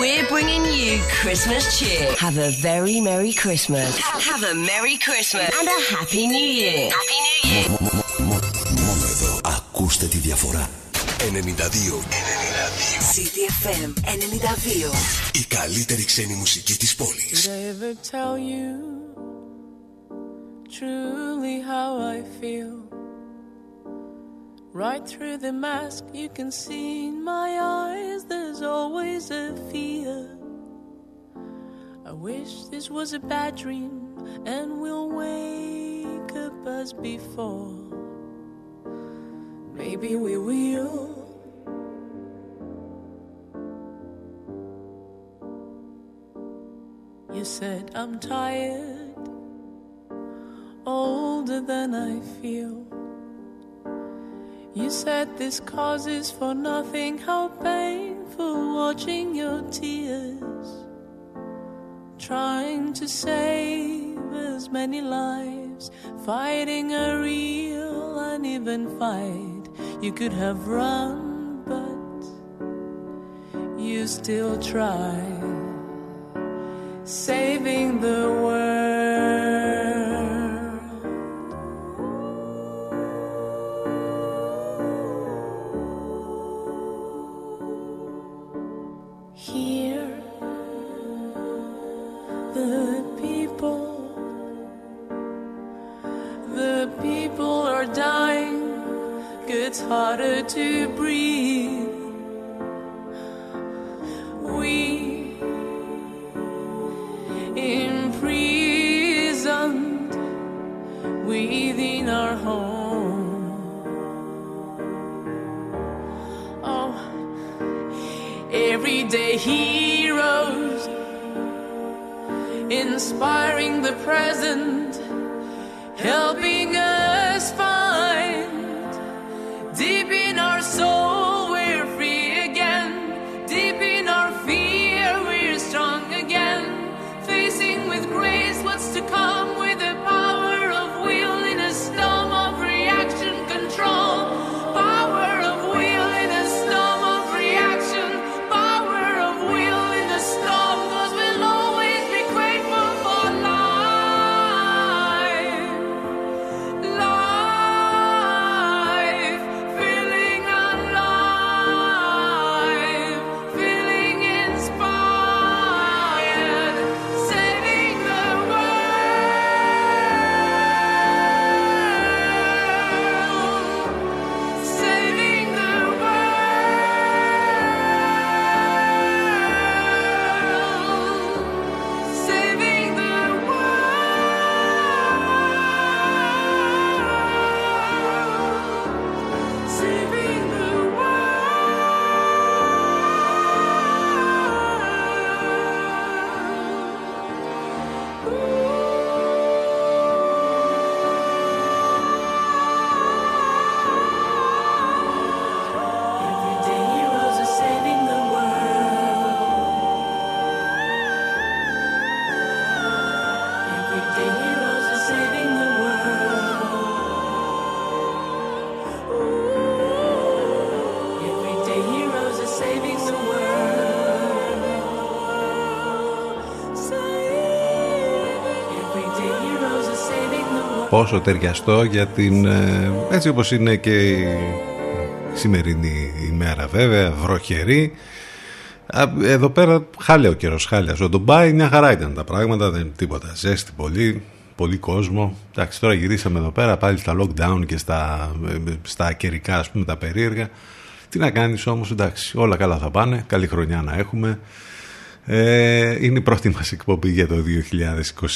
We're bringing you Christmas cheer. Have a very Merry Christmas. Have a Merry Christmas and a Happy New Year. Happy New Year. Μόνο εδώ. Ακούστε τη διαφορά. 92. 92. CDFM 92. Η καλύτερη ξένη μουσική της πόλης. Did I ever tell you truly how I feel? Right through the mask, you can see in my eyes there's always a fear. I wish this was a bad dream and we'll wake up as before. Maybe we will. You said I'm tired, older than I feel. You said this causes for nothing, how painful watching your tears. Trying to save as many lives, fighting a real uneven fight. You could have run, but you still try. Saving the world. Harder to breathe. We imprisoned within our home. Oh, everyday heroes inspiring the present, helping us Πόσο ταιριαστό για την ε, έτσι όπως είναι και η σημερινή ημέρα βέβαια βροχερή. Α, εδώ πέρα χάλια ο καιρός χάλια. Στο Ντουμπάι μια χαρά ήταν τα πράγματα δεν τίποτα ζέστη πολύ πολύ κόσμο. Εντάξει τώρα γυρίσαμε εδώ πέρα πάλι στα lockdown και στα, ε, στα καιρικά ας πούμε τα περίεργα. Τι να κάνεις όμως εντάξει όλα καλά θα πάνε καλή χρονιά να έχουμε ε, είναι η πρώτη μας εκπομπή για το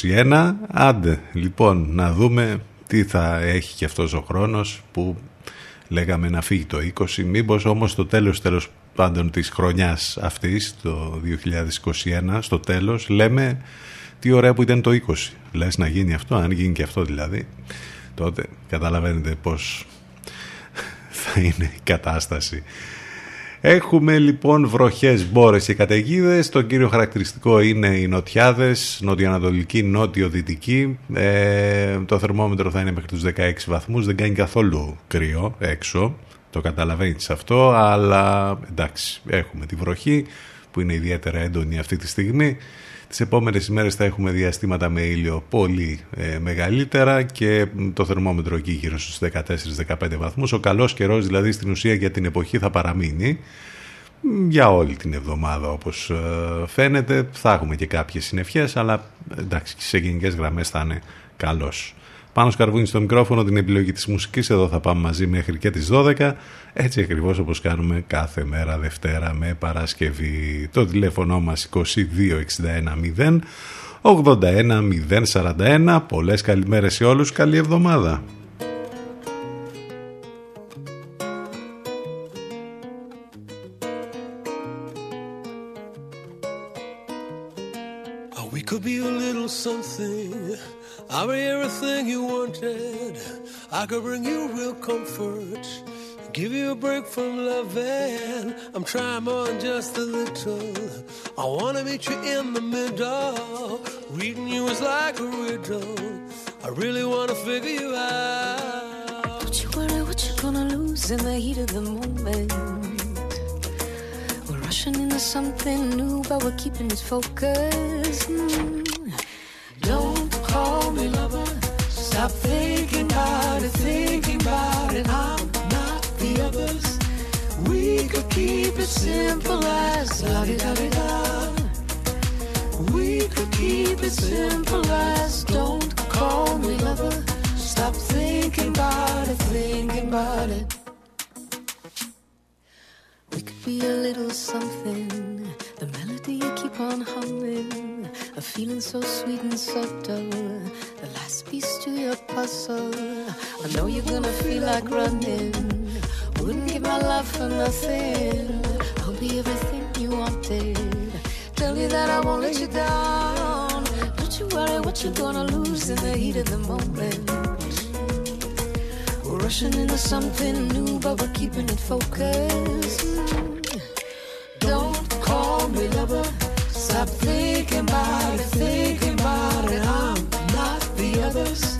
2021 άντε λοιπόν να δούμε τι θα έχει και αυτός ο χρόνος που λέγαμε να φύγει το 20 μήπως όμως στο τέλος τέλος πάντων της χρονιάς αυτής το 2021 στο τέλος λέμε τι ωραία που ήταν το 20 λες να γίνει αυτό αν γίνει και αυτό δηλαδή τότε καταλαβαίνετε πως θα είναι η κατάσταση Έχουμε λοιπόν βροχές, μπόρες και καταιγίδες. Το κύριο χαρακτηριστικό είναι οι νοτιάδες, νοτιοανατολική, νότιο-δυτική. Ε, το θερμόμετρο θα είναι μέχρι τους 16 βαθμούς, δεν κάνει καθόλου κρύο έξω. Το καταλαβαίνεις αυτό, αλλά εντάξει, έχουμε τη βροχή που είναι ιδιαίτερα έντονη αυτή τη στιγμή. Τις επόμενες ημέρες θα έχουμε διαστήματα με ήλιο πολύ ε, μεγαλύτερα και το θερμόμετρο εκεί γύρω στους 14-15 βαθμούς. Ο καλός καιρός δηλαδή στην ουσία για την εποχή θα παραμείνει για όλη την εβδομάδα όπως ε, φαίνεται. Θα έχουμε και κάποιες συννεφιές αλλά εντάξει σε γενικές γραμμές θα είναι καλός. Πάνω σκαρβούνι στο μικρόφωνο την επιλογή της μουσικής. Εδώ θα πάμε μαζί μέχρι και τις 12 έτσι ακριβώς όπως κάνουμε κάθε μέρα Δευτέρα με Παρασκευή. Το τηλέφωνο μας 2261 0 81 041 πολλές καλημέρες σε όλους. Καλή εβδομάδα. We could be a little something. I'll be everything you wanted. I could bring you real comfort. Give you a break from loving. I'm trying more than just a little. I wanna meet you in the middle. Reading you is like a riddle. I really wanna figure you out. Don't you worry what you're gonna lose in the heat of the moment. We're rushing into something new, but we're keeping it focused. Mm. Don't call me lover. Stop thinking about it, thinking about it. I'm not the others. We could keep it simple as la di da di da. We could keep it simple as don't call me lover. Stop thinking about it, thinking about it. We could be a little something. The melody you keep on humming. A feeling so sweet and subtle. The last piece to your puzzle. I know you're gonna feel like running. Wouldn't give my love for nothing. I'll be everything you wanted. Tell you that I won't let you down. Don't you worry what you're gonna lose in the heat of the moment. We're rushing into something new, but we're keeping it focused. Don't call me lover. Stop thinking about it, thinking about it. I'm not the others.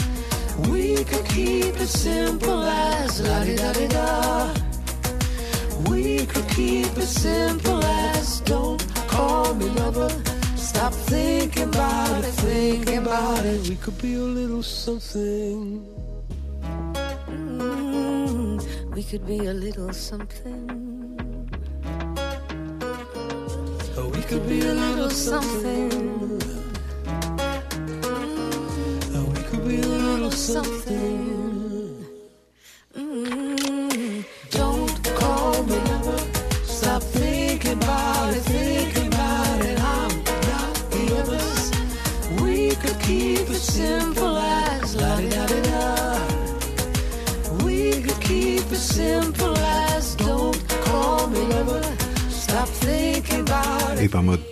We could keep it simple as la di da di da. We could keep it simple as don't call me lover. Stop thinking about it, thinking about it. We could be a little something. Mm, we could be a little something. Could be a little something. Oh, we could be a little something.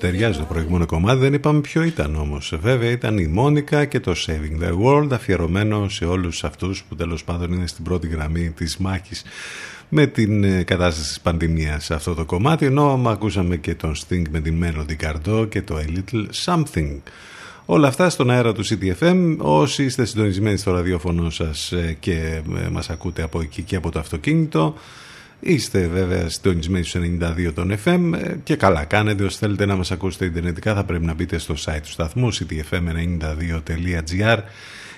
Ταιριάζει το προηγούμενο κομμάτι, δεν είπαμε ποιο ήταν όμως. Βέβαια ήταν η Μόνικα και το Saving the World αφιερωμένο σε όλους αυτούς που τέλος πάντων είναι στην πρώτη γραμμή της μάχης με την ε, κατάσταση της πανδημίας σε αυτό το κομμάτι ενώ ακούσαμε και τον Sting με τη Melody Gardot και το A Little Something. Όλα αυτά στον αέρα του CTFM. Όσοι είστε συντονισμένοι στο ραδιόφωνο σας ε, και ε, μας ακούτε από εκεί και από το αυτοκίνητο Είστε βέβαια συντονισμένοι στους 92 των FM ε, και καλά κάνετε. Όσοι θέλετε να μας ακούσετε ιντερνετικά θα πρέπει να μπείτε στο site του σταθμού ctfm92.gr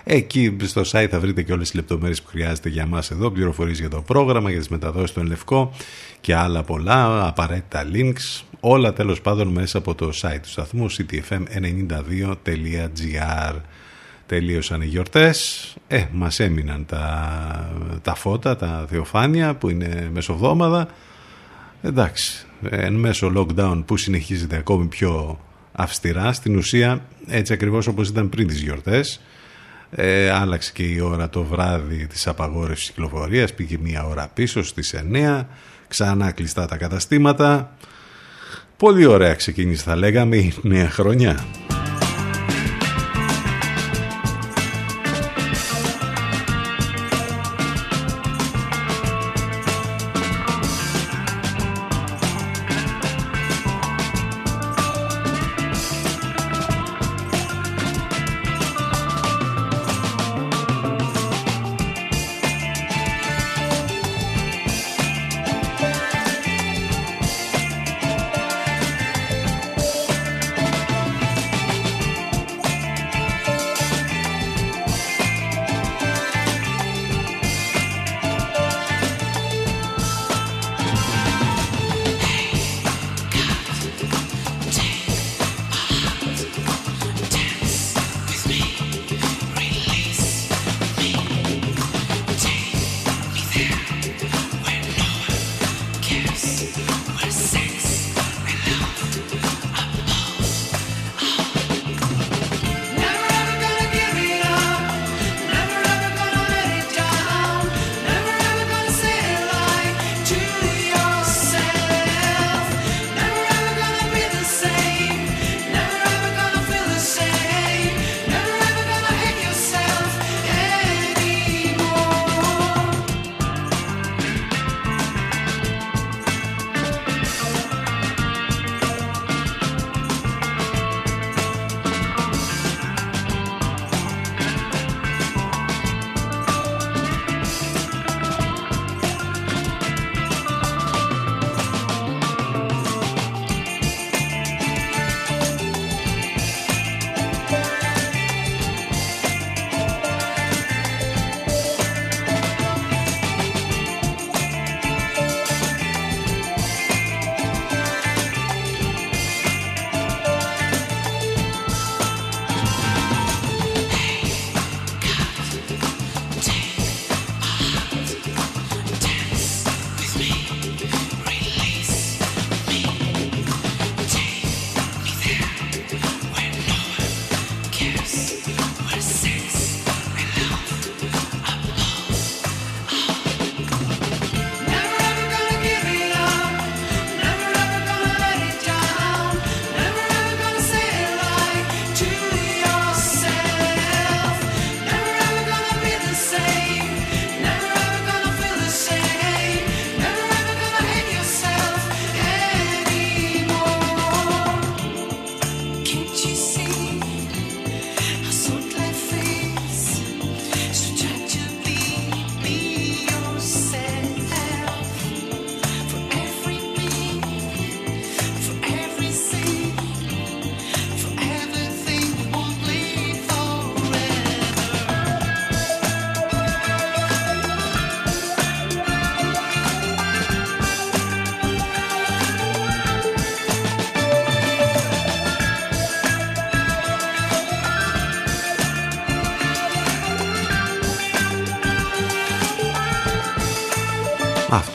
Εκεί στο site θα βρείτε και όλες τις λεπτομέρειες που χρειάζεται για μας εδώ, πληροφορίες για το πρόγραμμα, για τις μεταδόσεις στον Λευκό και άλλα πολλά, απαραίτητα links, όλα τέλος πάντων μέσα από το site του σταθμού ctfm92.gr Τελείωσαν οι γιορτές, ε, μας έμειναν τα, τα φώτα, τα θεοφάνεια που είναι μεσοβδόμαδα. Εντάξει, εν μέσω lockdown που συνεχίζεται ακόμη πιο αυστηρά, στην ουσία έτσι ακριβώς όπως ήταν πριν τις γιορτές, ε, άλλαξε και η ώρα το βράδυ της απαγόρευσης κυκλοφορίας, πήγε μία ώρα πίσω στις 9, ξανά κλειστά τα καταστήματα. Πολύ ωραία ξεκίνησε θα λέγαμε η νέα χρονιά.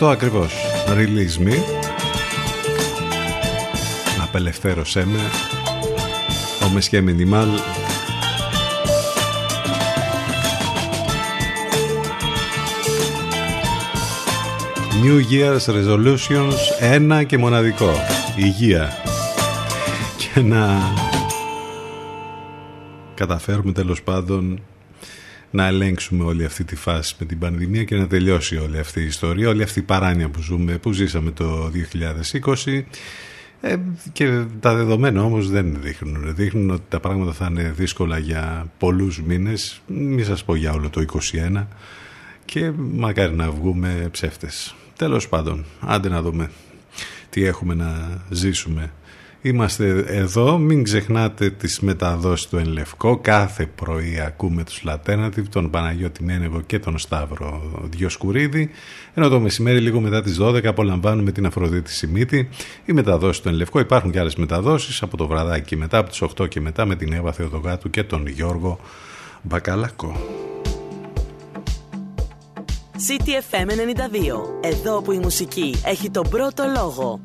Αυτό ακριβώς. Release me. Απελευθέρωσέ με. Ο Μεσχέ Μινιμάλ. New Year's Resolutions ένα και μοναδικό. Υγεία. Και να καταφέρουμε τέλος πάντων να ελέγξουμε όλη αυτή τη φάση με την πανδημία και να τελειώσει όλη αυτή η ιστορία, όλη αυτή η παράνοια που ζούμε, που ζήσαμε το 2020 ε, και τα δεδομένα όμως δεν δείχνουν. Δείχνουν ότι τα πράγματα θα είναι δύσκολα για πολλούς μήνες, μη σας πω για όλο το 2021 και μακάρι να βγούμε ψεύτες. Τέλος πάντων, άντε να δούμε τι έχουμε να ζήσουμε Είμαστε εδώ, μην ξεχνάτε τις μεταδόσεις του Ενλευκό. Κάθε πρωί ακούμε τους Λατένατιβ, τον Παναγιώτη Μένεβο και τον Σταύρο Διοσκουρίδη. Ενώ το μεσημέρι λίγο μετά τις 12 απολαμβάνουμε την Αφροδίτη Σιμίτη. Οι μεταδόσεις του Ενλευκό υπάρχουν και άλλες μεταδόσεις από το βραδάκι μετά, από τις 8 και μετά με την Εύα Θεοδογάτου και τον Γιώργο Μπακαλακό. CTFM 92. Εδώ που η μουσική έχει τον πρώτο λόγο.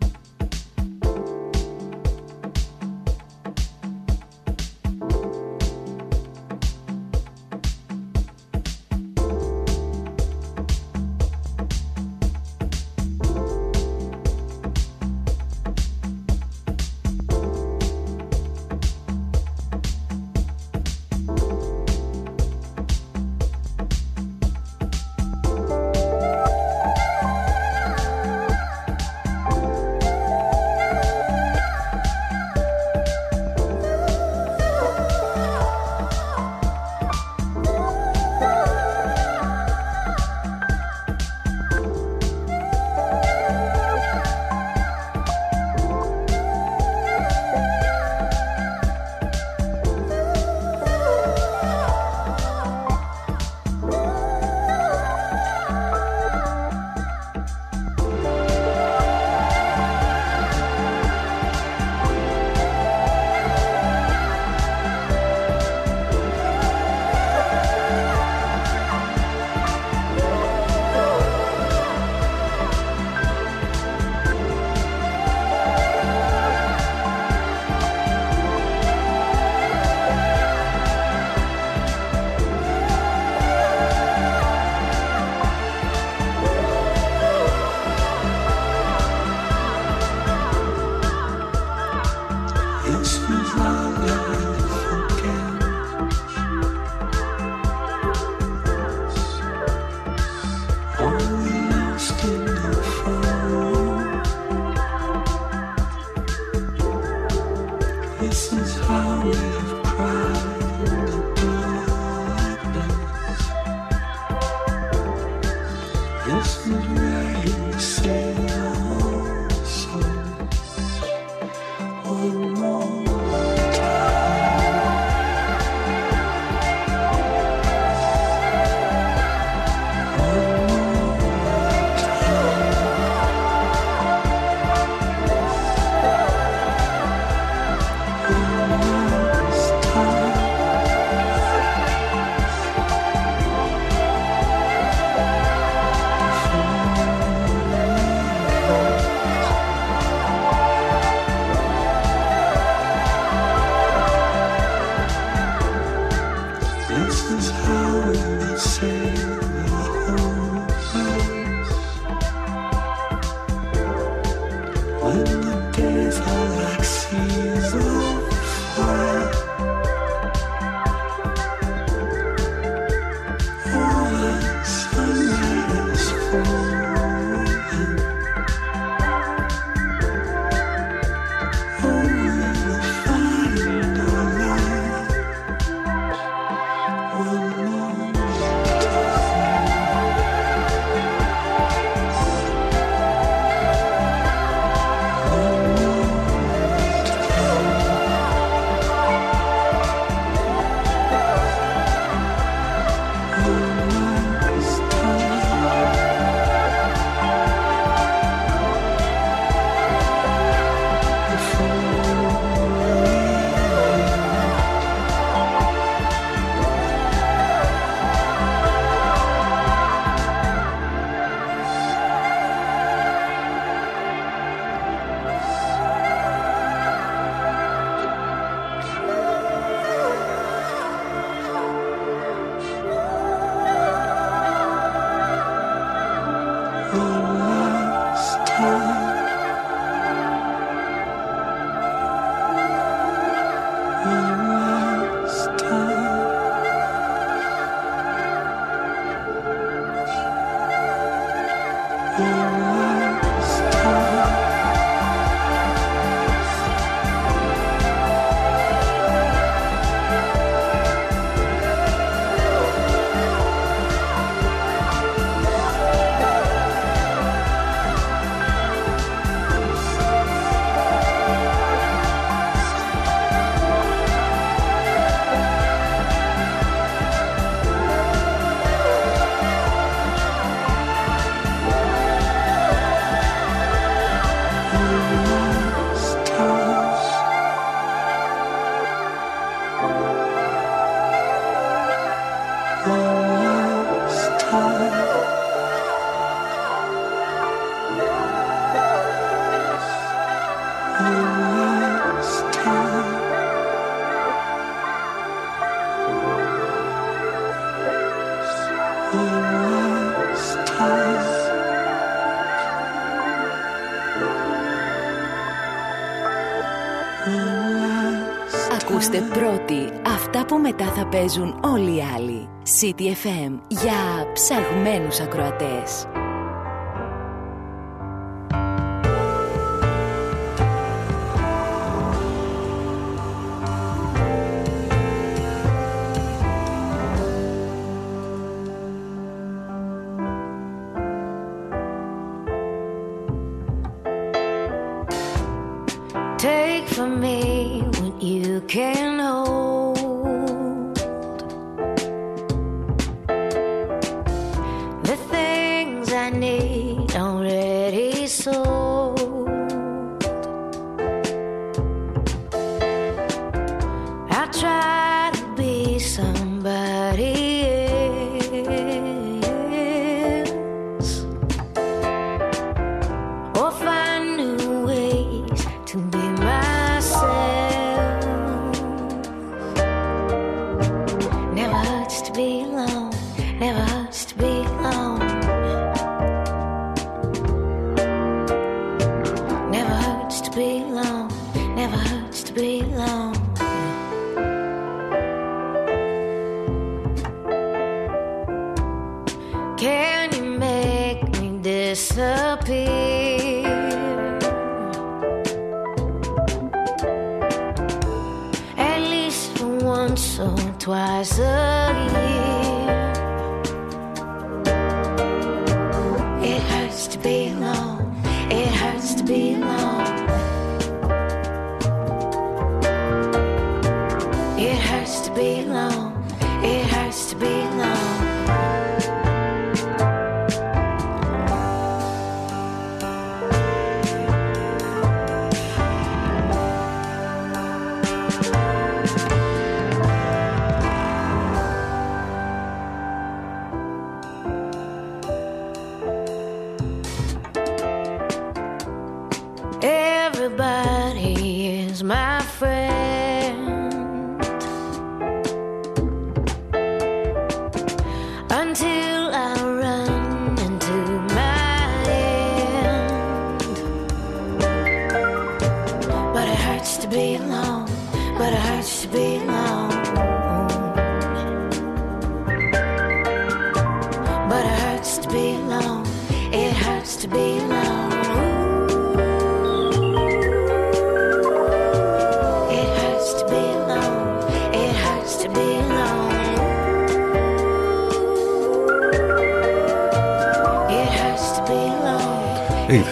Ακούστε πρώτοι αυτά που μετά θα παίζουν όλοι οι άλλοι. CTFM για ψαγμένους ακροατές.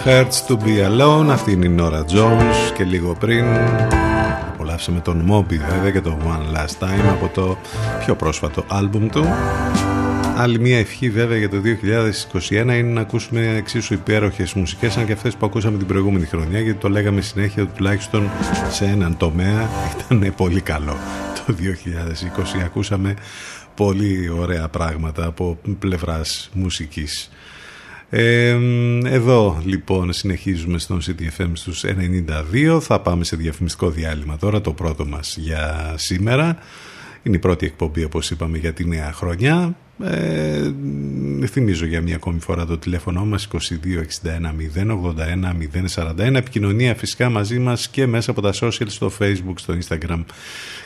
Hurts to be alone. Αυτή είναι η Nora Jones και λίγο πριν απολαύσαμε τον Moby βέβαια και το One Last Time από το πιο πρόσφατο άλμπουμ του. Άλλη μια ευχή βέβαια για το 2021 είναι να ακούσουμε εξίσου υπέροχες μουσικές σαν και αυτές που ακούσαμε την προηγούμενη χρονιά γιατί το λέγαμε συνέχεια ότι τουλάχιστον σε έναν τομέα ήταν πολύ καλό. Το 2020 ακούσαμε πολύ ωραία πράγματα από πλευράς μουσικής. Ε, εδώ λοιπόν συνεχίζουμε στον CTFM στους 92 θα πάμε σε διαφημιστικό διάλειμμα τώρα το πρώτο μας για σήμερα. Είναι η πρώτη εκπομπή όπως είπαμε για τη νέα χρονιά Ε, θυμίζω για μια ακόμη φορά το τηλέφωνο μας 2261 081 041 επικοινωνία φυσικά μαζί μας και μέσα από τα social στο facebook, στο instagram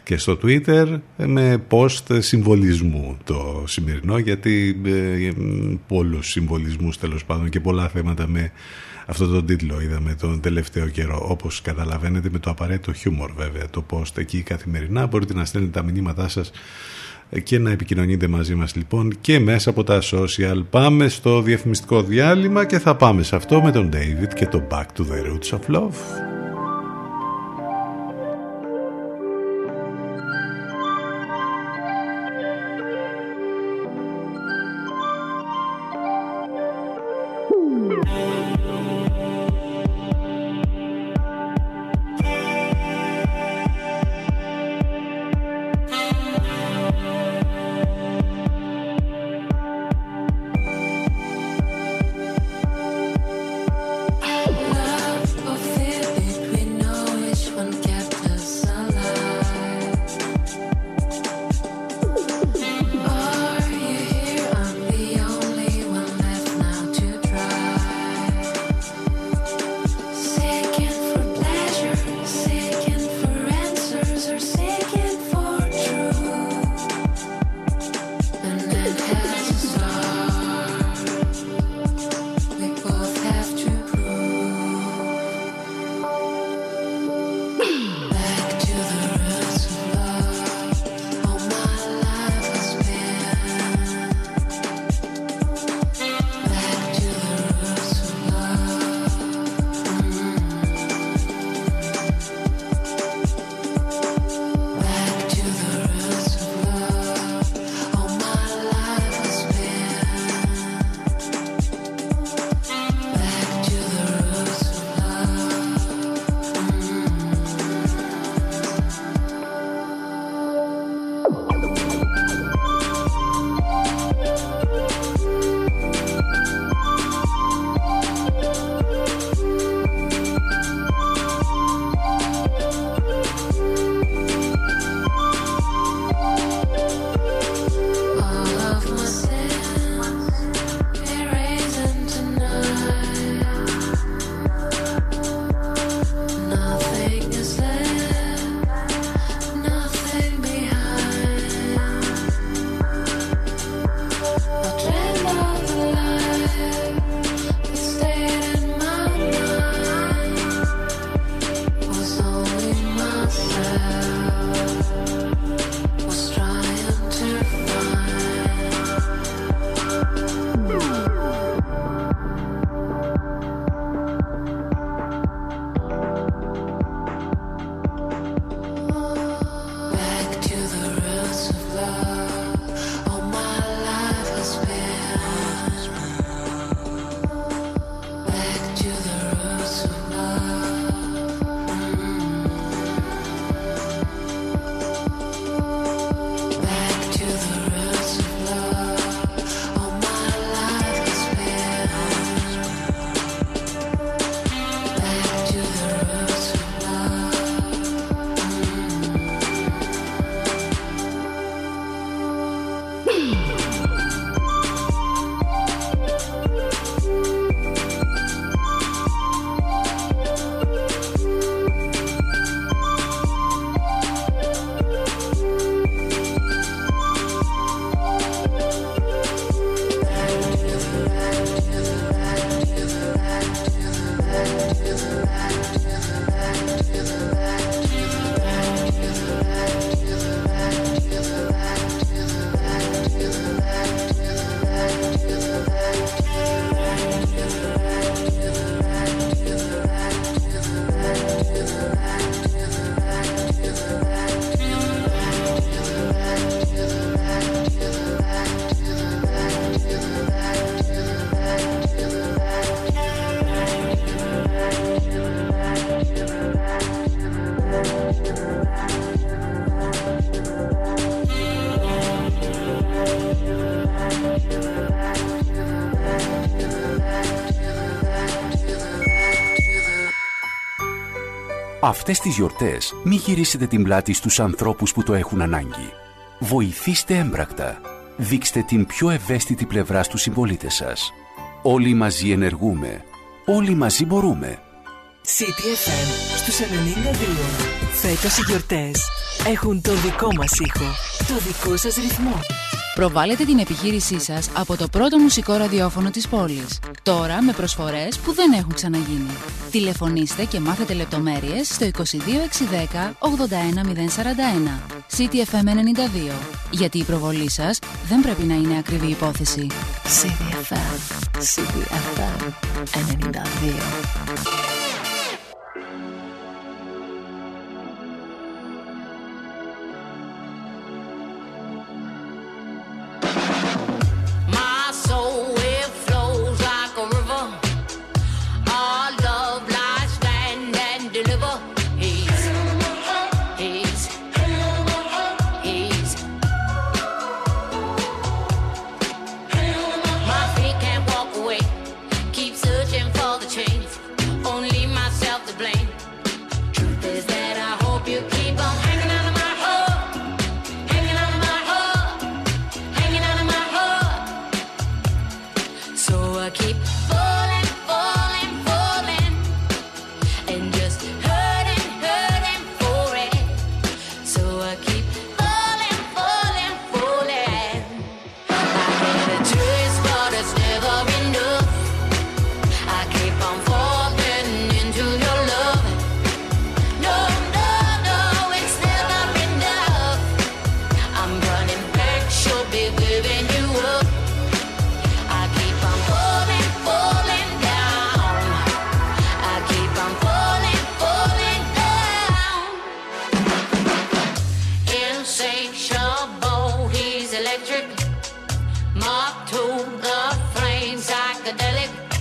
και στο twitter με post συμβολισμού το σημερινό γιατί ε, πολλούς συμβολισμούς τέλος πάντων και πολλά θέματα με αυτό το τίτλο είδαμε τον τελευταίο καιρό. Όπως καταλαβαίνετε με το απαραίτητο χιούμορ βέβαια το post εκεί καθημερινά μπορείτε να στέλνετε τα μηνύματά σας και να επικοινωνείτε μαζί μας λοιπόν και μέσα από τα social. Πάμε στο διαφημιστικό διάλειμμα και θα πάμε σε αυτό με τον David και το Back to the Roots of Love. Love Αυτές τις γιορτές μη γυρίσετε την πλάτη στους ανθρώπους που το έχουν ανάγκη. Βοηθήστε έμπρακτα. Δείξτε την πιο ευαίσθητη πλευρά στους συμπολίτες σας. Όλοι μαζί ενεργούμε. Όλοι μαζί μπορούμε. CTFM στους 92. Φέτος οι γιορτές έχουν το δικό μας ήχο, το δικό σας ρυθμό. Προβάλλετε την επιχείρησή σας από το πρώτο μουσικό ραδιόφωνο της πόλης. Τώρα με προσφορές που δεν έχουν ξαναγίνει. Τηλεφωνήστε και μάθετε λεπτομέρειες στο 22610 81041. CTFM 92. Γιατί η προβολή σας δεν πρέπει να είναι ακριβή υπόθεση. CDFM, CDFM 92. To The flames psychedelic.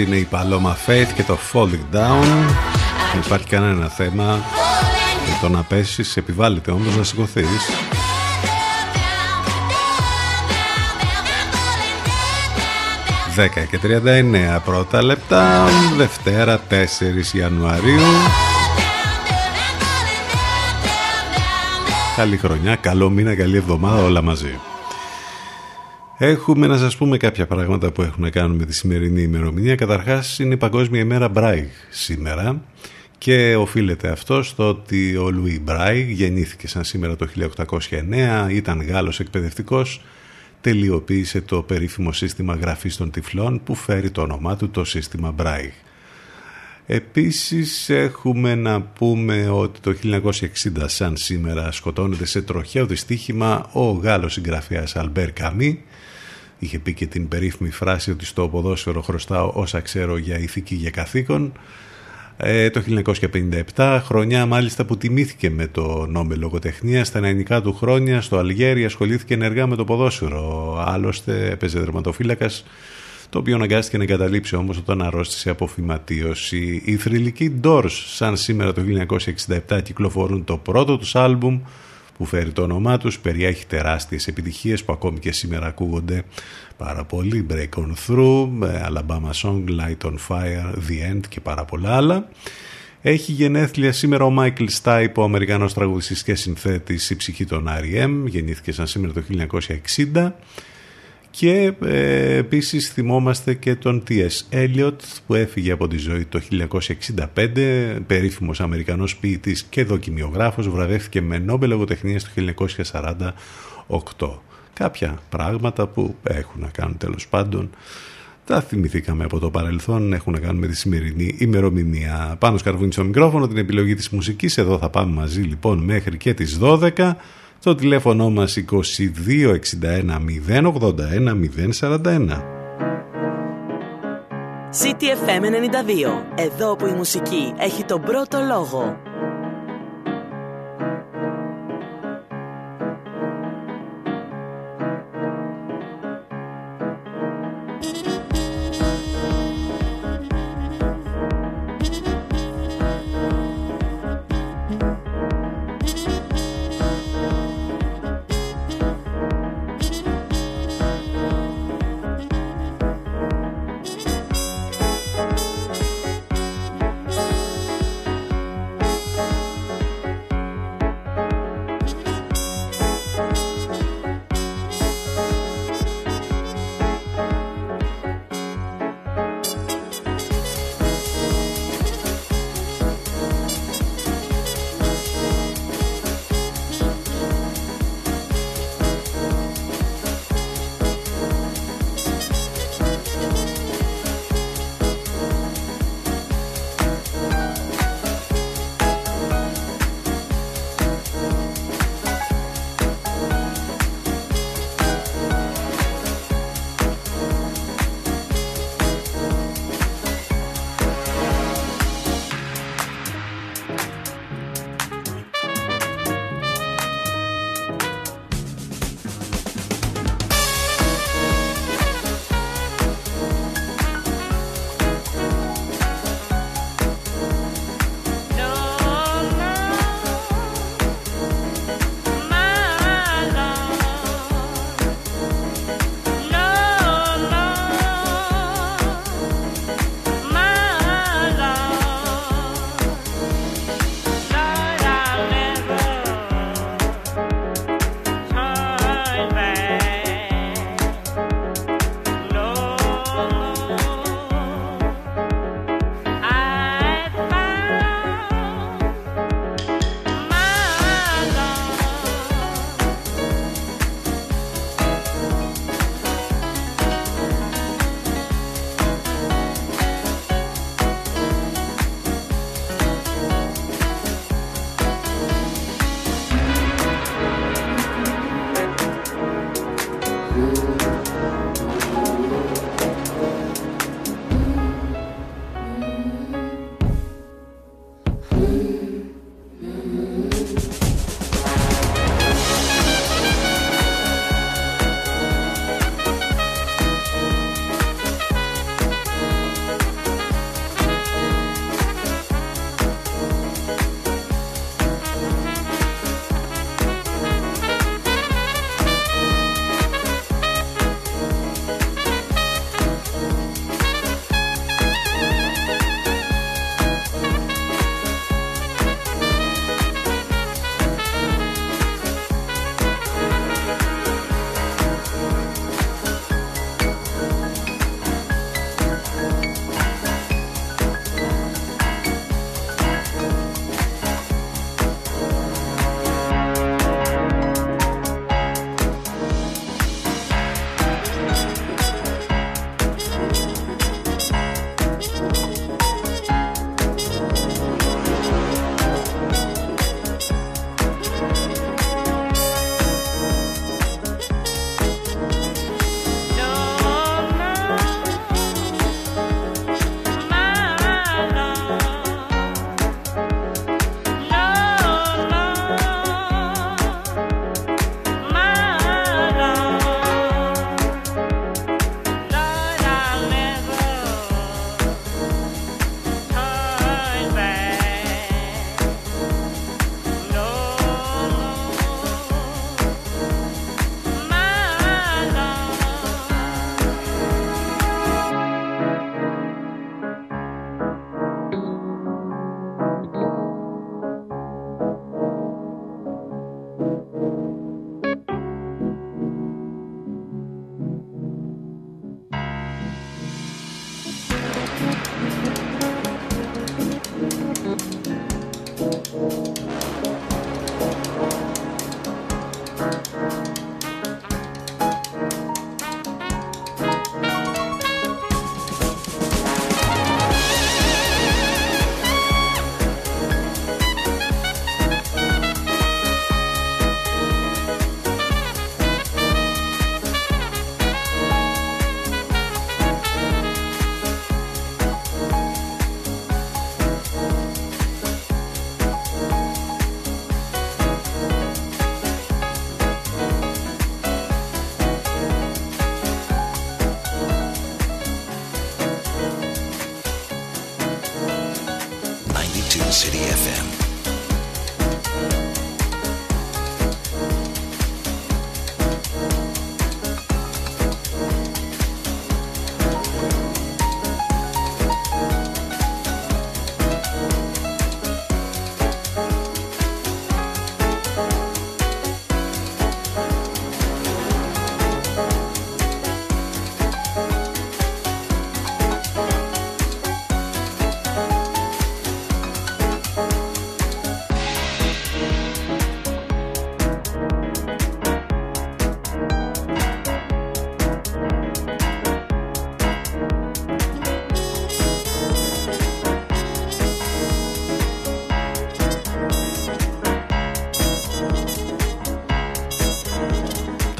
Αυτή είναι η Paloma Faith και το Falling Down. Δεν υπάρχει κανένα θέμα με το να πέσεις, επιβάλλεται όμως να σηκωθείς. 10 και 39 πρώτα λεπτά, Δευτέρα 4 Ιανουαρίου. Καλή χρονιά, καλό μήνα, καλή εβδομάδα, όλα μαζί. Έχουμε να σας πούμε κάποια πράγματα που έχουν να κάνουν με τη σημερινή ημερομηνία. Καταρχάς είναι η Παγκόσμια ημέρα Μπράιγ σήμερα και οφείλεται αυτό στο ότι ο Λουί Μπράιγ γεννήθηκε σαν σήμερα το 1809, ήταν Γάλλος εκπαιδευτικός, τελειοποίησε το περίφημο σύστημα γραφής των τυφλών που φέρει το όνομά του το σύστημα Μπράιγ. Επίσης έχουμε να πούμε ότι το 1960 σαν σήμερα σκοτώνεται σε τροχαίο δυστύχημα ο Γάλλος συγγραφέας Αλμπέρ Καμί είχε πει και την περίφημη φράση ότι στο ποδόσφαιρο χρωστάω όσα ξέρω για ηθική για καθήκον ε, το 1957 χρονιά μάλιστα που τιμήθηκε με το νόμο λογοτεχνίας στα ελληνικά του χρόνια στο Αλγέρι ασχολήθηκε ενεργά με το ποδόσφαιρο άλλωστε έπαιζε δερματοφύλακας το οποίο αναγκάστηκε να εγκαταλείψει όμως όταν αρρώστησε από φυματίωση. Οι θρηλυκοί Doors, σαν σήμερα το 1967, κυκλοφορούν το πρώτο τους άλμπουμ που φέρει το όνομά τους, περιέχει τεράστιες επιτυχίες που ακόμη και σήμερα ακούγονται πάρα πολύ. Break on Through, Alabama Song, Light on Fire, The End και πάρα πολλά άλλα. Έχει γενέθλια σήμερα ο Μάικλ Στάιπ, ο Αμερικανός τραγουδιστής και συνθέτης η ψυχή των R.E.M. Γεννήθηκε σαν σήμερα το 1960. Και ε, επίσης θυμόμαστε και τον T.S. Eliot που έφυγε από τη ζωή το 1965, περίφημος Αμερικανός ποιητής και δοκιμιογράφος, βραβεύτηκε με Νόμπελ Λογοτεχνίας το 1948. Κάποια πράγματα που έχουν να κάνουν τέλος πάντων τα θυμηθήκαμε από το παρελθόν, έχουν να κάνουν με τη σημερινή ημερομηνία. Πάνω σκαρβούνι στο μικρόφωνο, την επιλογή της μουσικής, εδώ θα πάμε μαζί λοιπόν μέχρι και τις 12. Το τηλέφωνο μας 2261 081 041. CTFM 92. Εδώ που η μουσική έχει τον πρώτο λόγο.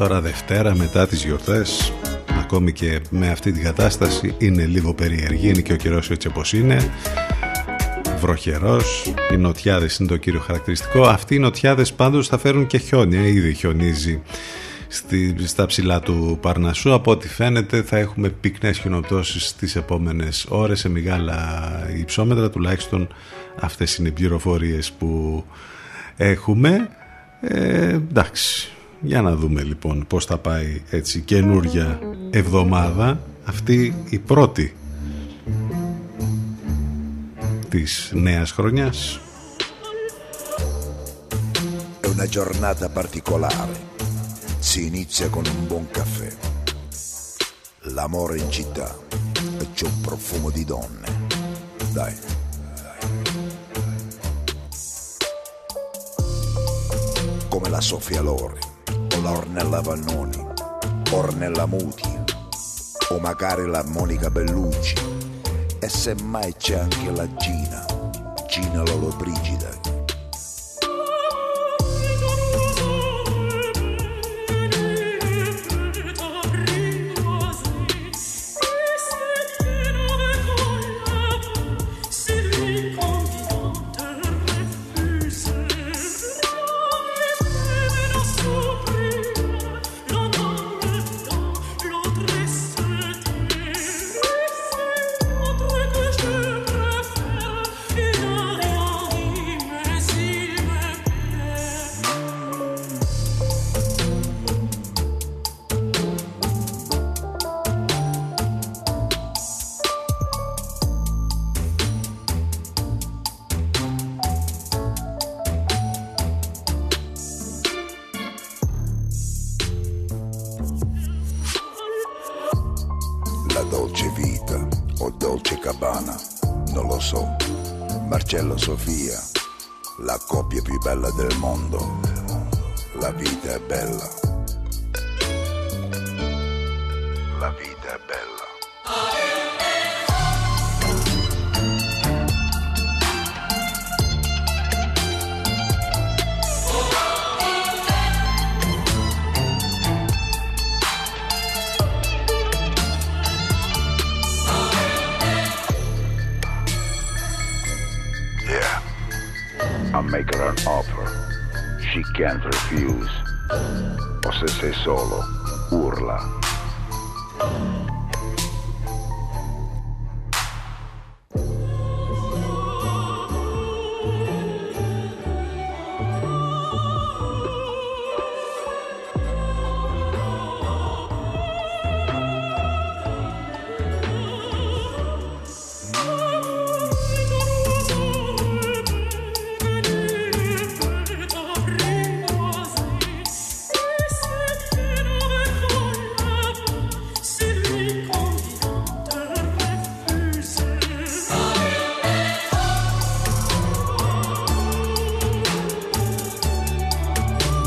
Τώρα Δευτέρα μετά τις γιορτές ακόμη και με αυτή την κατάσταση είναι λίγο περίεργη είναι και ο καιρός έτσι όπως είναι. Βροχερός οι νοτιάδες είναι το κύριο χαρακτηριστικό. Αυτοί οι νοτιάδες πάντως θα φέρουν και χιόνια ήδη χιονίζει στη, στα ψηλά του Παρνασσού. Από ό,τι φαίνεται θα έχουμε πυκνές χιονοπτώσεις τις επόμενες ώρες σε μεγάλα υψόμετρα τουλάχιστον αυτές είναι οι πληροφορίες που έχουμε. Ε, εντάξει για να δούμε λοιπόν πώς θα πάει έτσι καινούρια εβδομάδα αυτή η πρώτη της νέας χρονιάς. È una giornata particolare. Si inizia con un buon caffè. L'amore in città e c'è un profumo di donne. Dai. Come la Sofia Lori, o la Ornella Vannoni, Ornella Muti, o magari la Monica Bellucci. E semmai c'è anche la Gina, Gina Lollobrigida,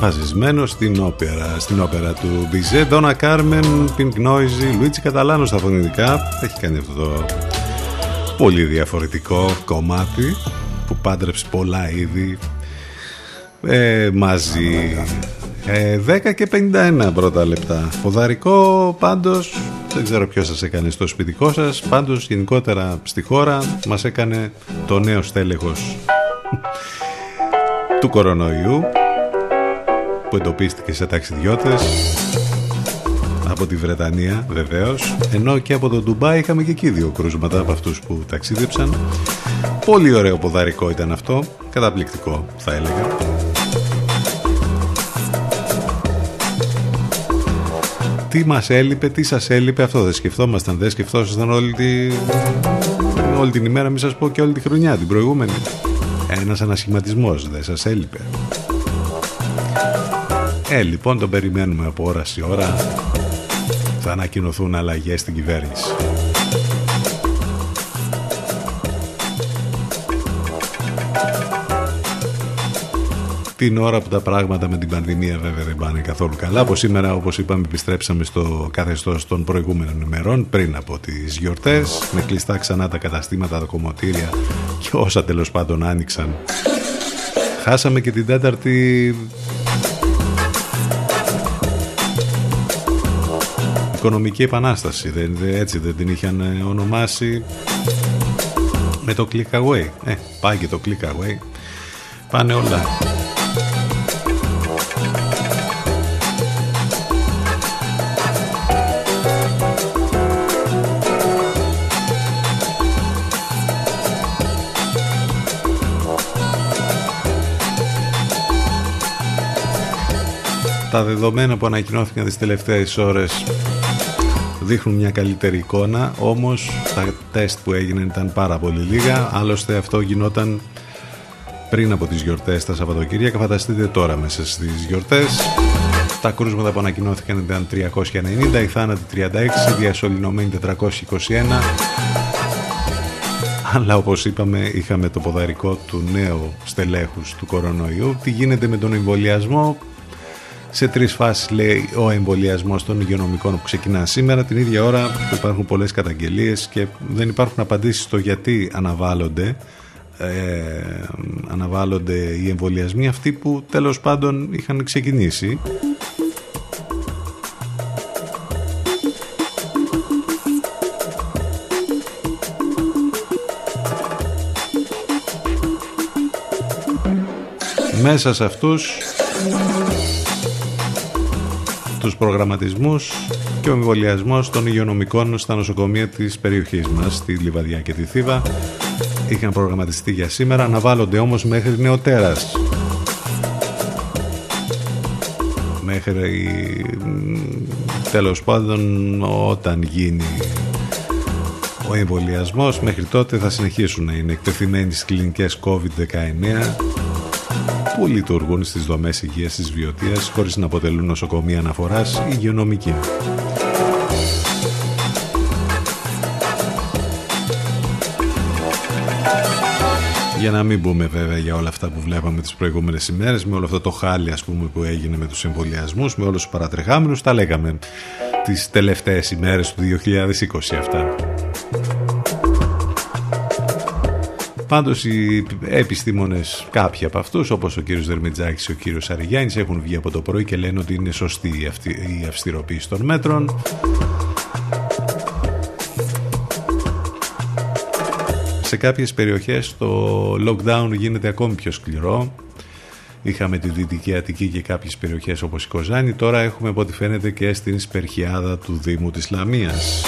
Βασισμένο στην όπερα, στην όπερα του Μπιζέ, Ντόνα Κάρμεν, Πινκ Νόιζι, Λουίτσι Καταλάνος στα φωνητικά. Έχει κάνει αυτό το πολύ διαφορετικό κομμάτι που πάντρεψε πολλά είδη ε, μαζί. Ε, 10 και 51 πρώτα λεπτά. Ποδαρικό πάντως, δεν ξέρω ποιος σας έκανε στο σπιτικό σας, πάντως γενικότερα στη χώρα μας έκανε το νέο στέλεχος του κορονοϊού που εντοπίστηκε σε ταξιδιώτες από τη Βρετανία βεβαίως. Ενώ και από το Ντουμπάι είχαμε και εκεί δύο κρούσματα από αυτούς που ταξίδεψαν. Πολύ ωραίο ποδαρικό ήταν αυτό. Καταπληκτικό θα έλεγα. Τι μας έλειπε, τι σας έλειπε αυτό δεν σκεφτόμασταν, δεν σκεφτόσασταν όλη, τη... όλη την ημέρα μην σας πω και όλη τη χρονιά την προηγούμενη. Ένας ανασχηματισμός δεν σας έλειπε ε λοιπόν τον περιμένουμε από ώρα σε ώρα θα ανακοινωθούν αλλαγές στην κυβέρνηση την ώρα που τα πράγματα με την πανδημία βέβαια δεν πάνε καθόλου καλά. Από σήμερα, όπως είπαμε, επιστρέψαμε στο καθεστώς των προηγούμενων ημερών πριν από τις γιορτές, με κλειστά ξανά τα καταστήματα, τα κομμωτήρια και όσα τέλος πάντων άνοιξαν. Χάσαμε και την τέταρτη οικονομική επανάσταση. Δεν, έτσι δεν την είχαν ε, ονομάσει με το click away. Ε, πάει και το click away. Πάνε όλα. Τα δεδομένα που ανακοινώθηκαν τις τελευταίες ώρες δείχνουν μια καλύτερη εικόνα όμως τα τεστ που έγιναν ήταν πάρα πολύ λίγα. Άλλωστε αυτό γινόταν πριν από τις γιορτές τα Σαββατοκύριακα. Φανταστείτε τώρα μέσα στις γιορτές. Τα κρούσματα που ανακοινώθηκαν ήταν 390 οι θάνατοι 36 διασωληνωμένοι 421 αλλά όπως είπαμε είχαμε το ποδαρικό του νέου στελέχους του κορονοϊού. Τι γίνεται με τον εμβολιασμό; Σε τρεις φάσεις λέει ο εμβολιασμός των υγειονομικών που ξεκινά σήμερα. Την ίδια ώρα που υπάρχουν πολλές καταγγελίες και δεν υπάρχουν απαντήσεις στο γιατί αναβάλλονται. Ε, αναβάλλονται οι εμβολιασμοί αυτοί που τέλος πάντων είχαν ξεκινήσει μέσα σε αυτούς τους προγραμματισμούς και ο εμβολιασμός των υγειονομικών στα νοσοκομεία της περιοχής μας, στη Λιβαδιά και τη Θήβα. Είχαν προγραμματιστεί για σήμερα, αναβάλλονται όμως μέχρι νεοτέρας. Μέχρι τέλος πάντων όταν γίνει ο εμβολιασμός μέχρι τότε θα συνεχίσουν να είναι εκτεθειμένοι στις κλινικές COVID-19 που λειτουργούν στις δομές υγείας της βιωτείας χωρίς να αποτελούν νοσοκομεία αναφοράς υγειονομική. Για να μην πούμε βέβαια για όλα αυτά που βλέπαμε τις προηγούμενες ημέρες, με όλο αυτό το χάλι ας πούμε που έγινε με τους εμβολιασμούς, με όλους τους παρατρεχάμενους, τα λέγαμε τις τελευταίες ημέρες του 2020 αυτά. Πάντως οι επιστήμονες, κάποιοι από αυτούς, όπως ο κύριος Δερμιτζάκης και ο κύριος Αριγιάννης, έχουν βγει από το πρωί και λένε ότι είναι σωστή η αυστηροποίηση των μέτρων. Σε κάποιες περιοχές το lockdown γίνεται ακόμη πιο σκληρό. Είχαμε τη Δυτική Αττική και κάποιες περιοχές όπως η Κοζάνη. Τώρα έχουμε από ό,τι φαίνεται και στην Σπερχιάδα του Δήμου της Λαμίας.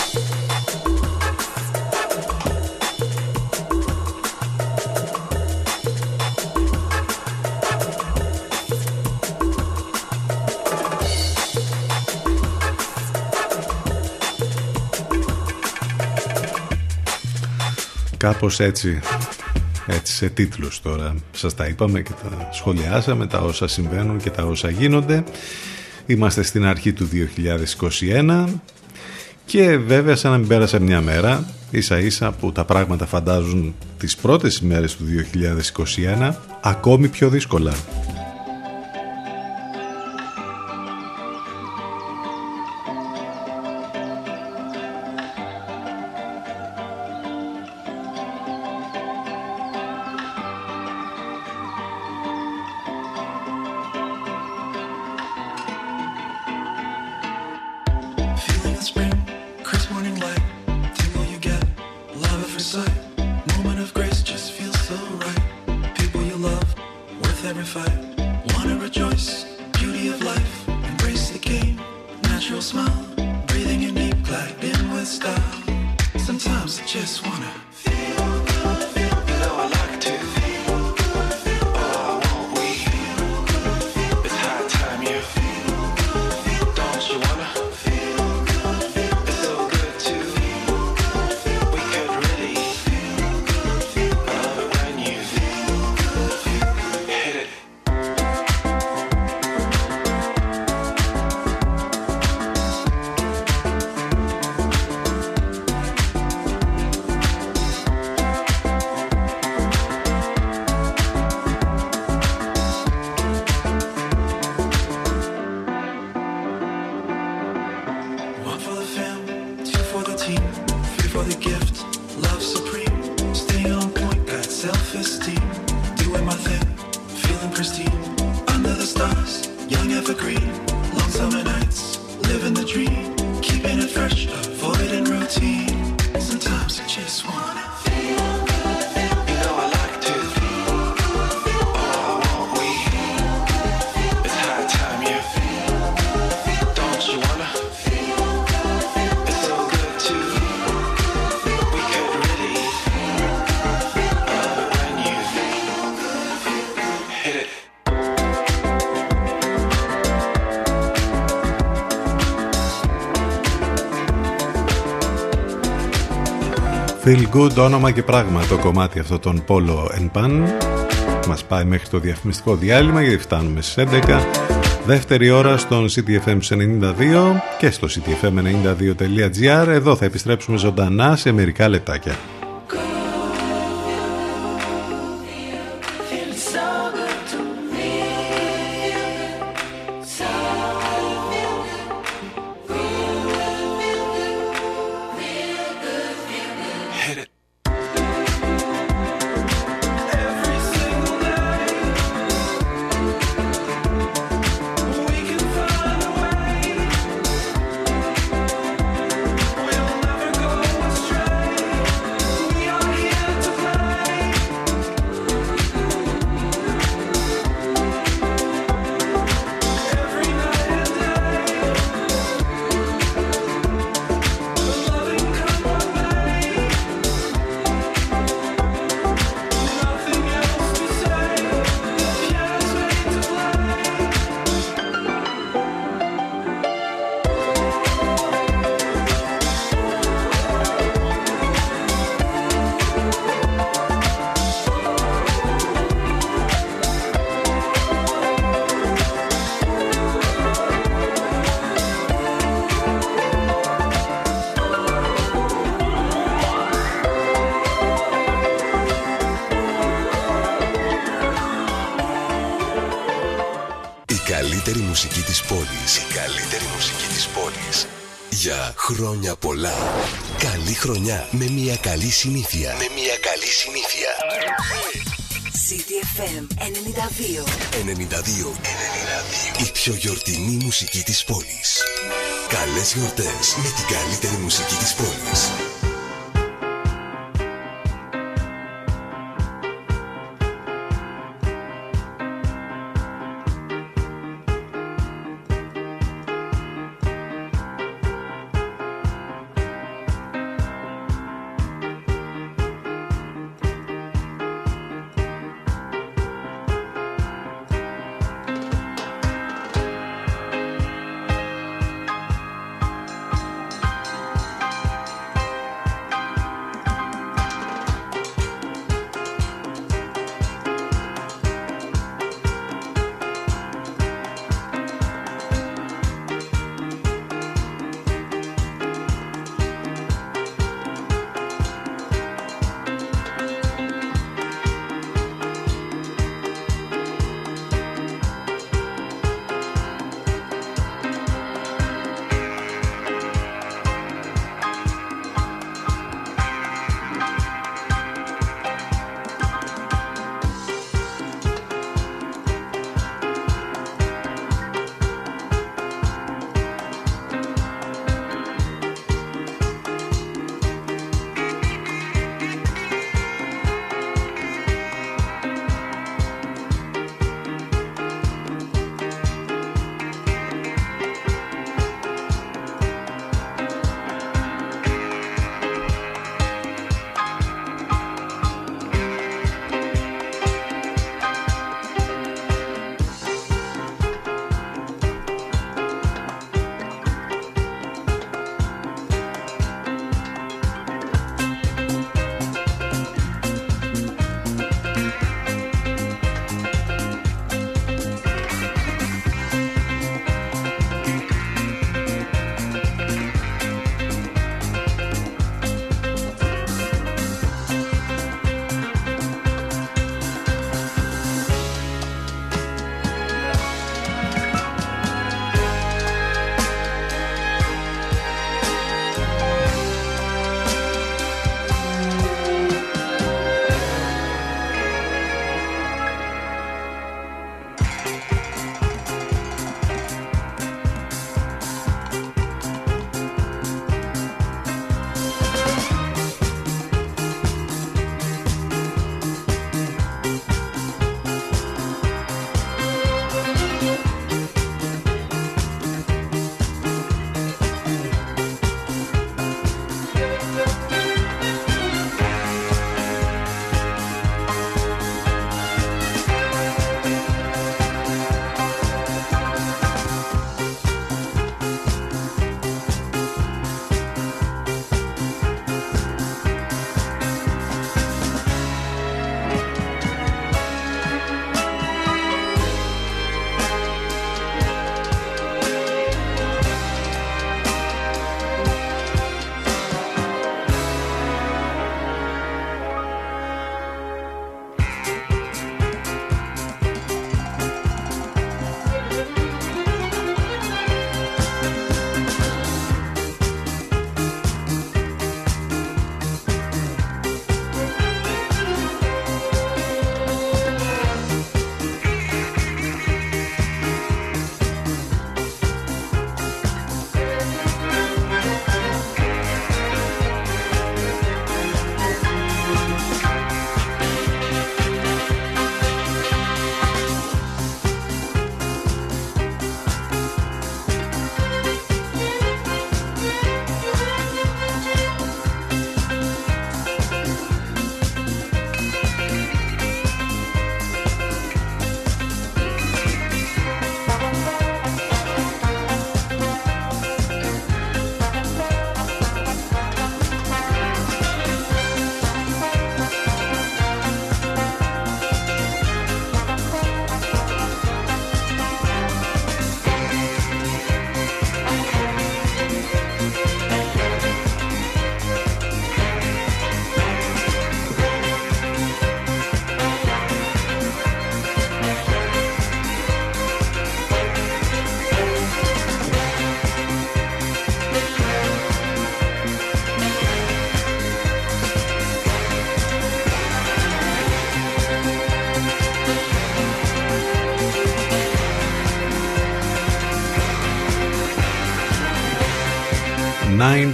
Κάπως έτσι, έτσι σε τίτλους τώρα σας τα είπαμε και τα σχολιάσαμε τα όσα συμβαίνουν και τα όσα γίνονται. Είμαστε στην αρχή του 2021 και βέβαια σαν να μην πέρασε μια μέρα ίσα ίσα που τα πράγματα φαντάζουν τις πρώτες ημέρες του 2021 ακόμη πιο δύσκολα. Feel Good, όνομα και πράγμα το κομμάτι αυτό των Polo and Pan. Μας πάει μέχρι το διαφημιστικό διάλειμμα γιατί φτάνουμε στις 11. Δεύτερη ώρα στον CTFM 92 και στο ctfm92.gr. Εδώ θα επιστρέψουμε ζωντανά σε μερικά λεπτάκια. γιορτές με την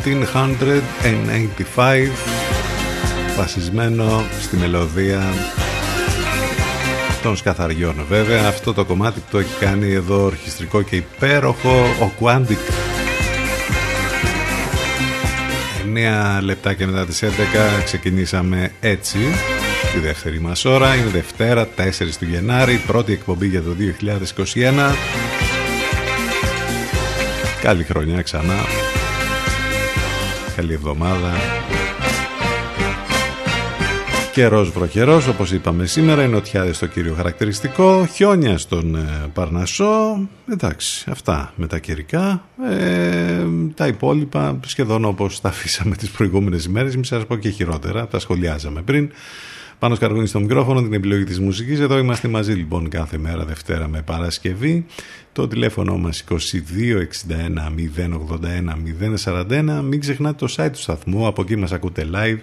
1985 βασισμένο στη μελωδία των σκαθαριών βέβαια αυτό το κομμάτι που το έχει κάνει εδώ ορχιστρικό και υπέροχο ο Quantic 9 λεπτάκια μετά τις 11 ξεκινήσαμε έτσι τη δεύτερη μας ώρα είναι Δευτέρα 4 του Γενάρη πρώτη εκπομπή για το 2021 καλή χρονιά ξανά καλή εβδομάδα. Καιρός βροχερός όπως είπαμε σήμερα, οι νοτιάδες στο κύριο χαρακτηριστικό, χιόνια στον ε, Παρνασσό, εντάξει αυτά με τα καιρικά, ε, τα υπόλοιπα σχεδόν όπως τα αφήσαμε τις προηγούμενες ημέρες, μην σας πω και χειρότερα, τα σχολιάζαμε πριν. Πάνω σκαργούνι στο μικρόφωνο, την επιλογή της μουσικής. Εδώ είμαστε μαζί λοιπόν κάθε μέρα Δευτέρα με Παρασκευή. Το τηλέφωνο μας 2261 081 041. Μην ξεχνάτε το site του σταθμού, από εκεί μας ακούτε live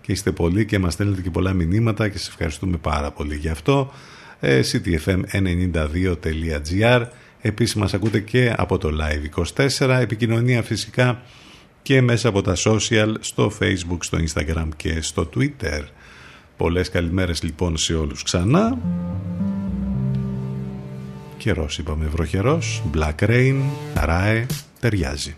και είστε πολλοί και μας στέλνετε και πολλά μηνύματα και σας ευχαριστούμε πάρα πολύ γι' αυτό. Ε, ctfm92.gr Επίσης μας ακούτε και από το Live24, επικοινωνία φυσικά και μέσα από τα social, στο facebook, στο instagram και στο twitter. Πολλές καλημέρες λοιπόν σε όλους ξανά. Καιρός είπαμε βροχερός, black rain, ράε, ταιριάζει.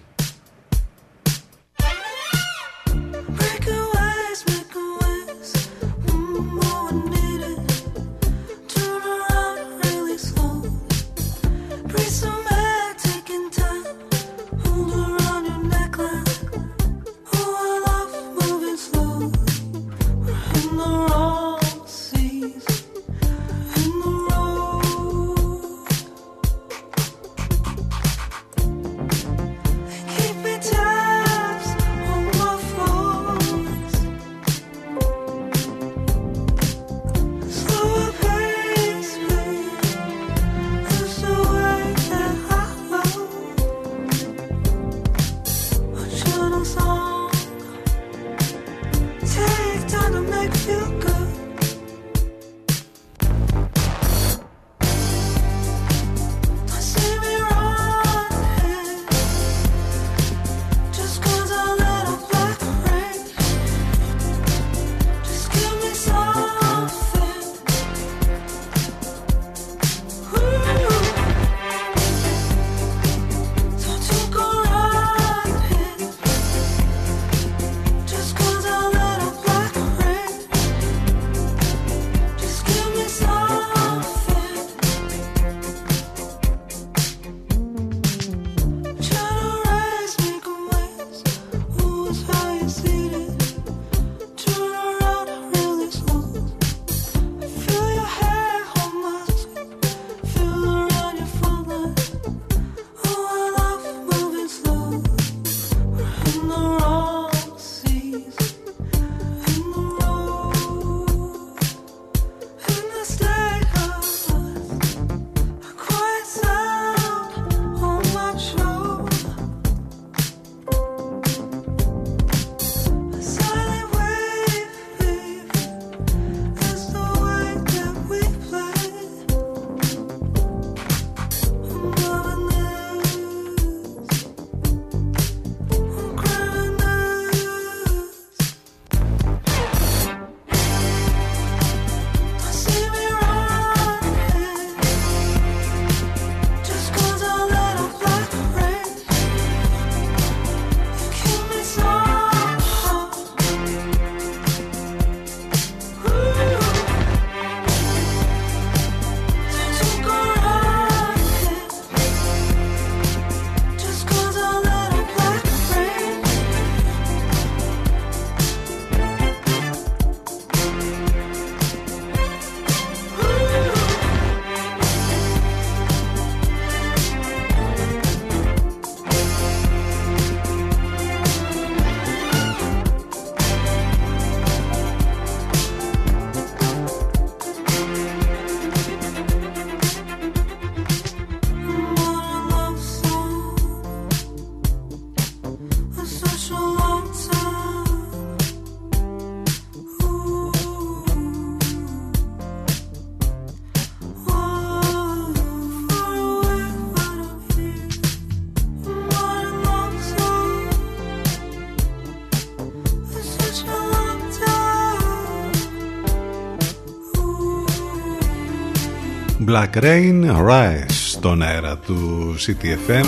Black Rain Rise στον αέρα του CTFM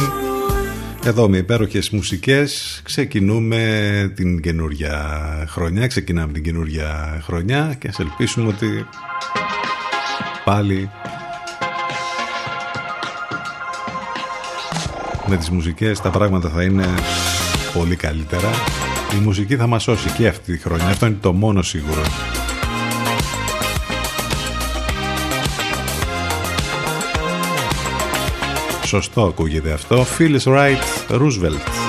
εδώ με υπέροχες μουσικές ξεκινούμε την καινούργια χρονιά ξεκινάμε την καινούργια χρονιά και ας ελπίσουμε ότι πάλι με τις μουσικές τα πράγματα θα είναι πολύ καλύτερα. Η μουσική θα μας σώσει και αυτή τη χρονιά αυτό είναι το μόνο σίγουρο Σωστό ακούγεται αυτό. Phyllis Wright Roosevelt.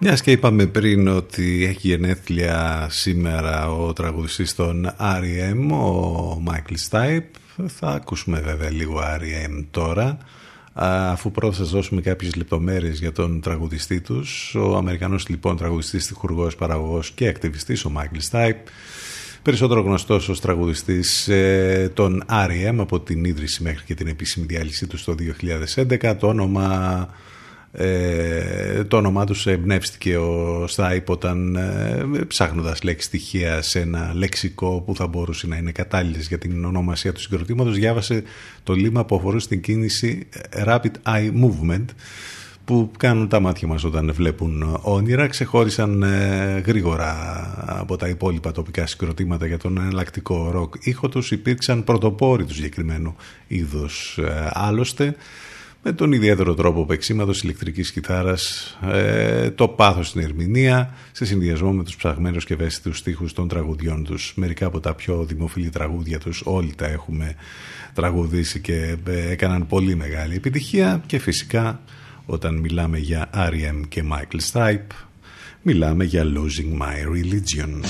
Μιας και είπαμε πριν ότι έχει γενέθλια σήμερα ο τραγουδιστής των R.E.M. ο Μάικλ Στάιπ θα ακούσουμε βέβαια λίγο R.E.M. τώρα αφού πρώτα σας δώσουμε κάποιες λεπτομέρειες για τον τραγουδιστή τους ο Αμερικανός λοιπόν τραγουδιστής, τυχουργός, παραγωγός και ακτιβιστής ο Μάικλ Στάιπ περισσότερο γνωστός ως τραγουδιστής ε, των R.E.M. από την ίδρυση μέχρι και την επίσημη διάλυσή του στο 2011 το όνομα ε, το όνομά τους εμπνεύστηκε ο Στάιπ όταν ε, ψάχνοντας λέξη στοιχεία σε ένα λεξικό που θα μπορούσε να είναι κατάλληλες για την ονομασία του συγκροτήματος διάβασε το λίμα που αφορούσε την κίνηση Rapid Eye Movement που κάνουν τα μάτια μας όταν βλέπουν όνειρα. Ξεχώρισαν ε, γρήγορα από τα υπόλοιπα τοπικά συγκροτήματα για τον εναλλακτικό ροκ ήχο τους. Υπήρξαν πρωτοπόροι του συγκεκριμένου είδους ε, άλλωστε με τον ιδιαίτερο τρόπο παίξηματο ηλεκτρικής κιθάρας, ε, το πάθος στην ερμηνεία, σε συνδυασμό με τους ψαγμένους και ευαίσθητους στίχους των τραγουδιών τους. Μερικά από τα πιο δημοφιλή τραγούδια τους όλοι τα έχουμε τραγουδήσει και ε, έκαναν πολύ μεγάλη επιτυχία και φυσικά όταν μιλάμε για R.E.M. και Michael Stipe μιλάμε για Losing My Religion.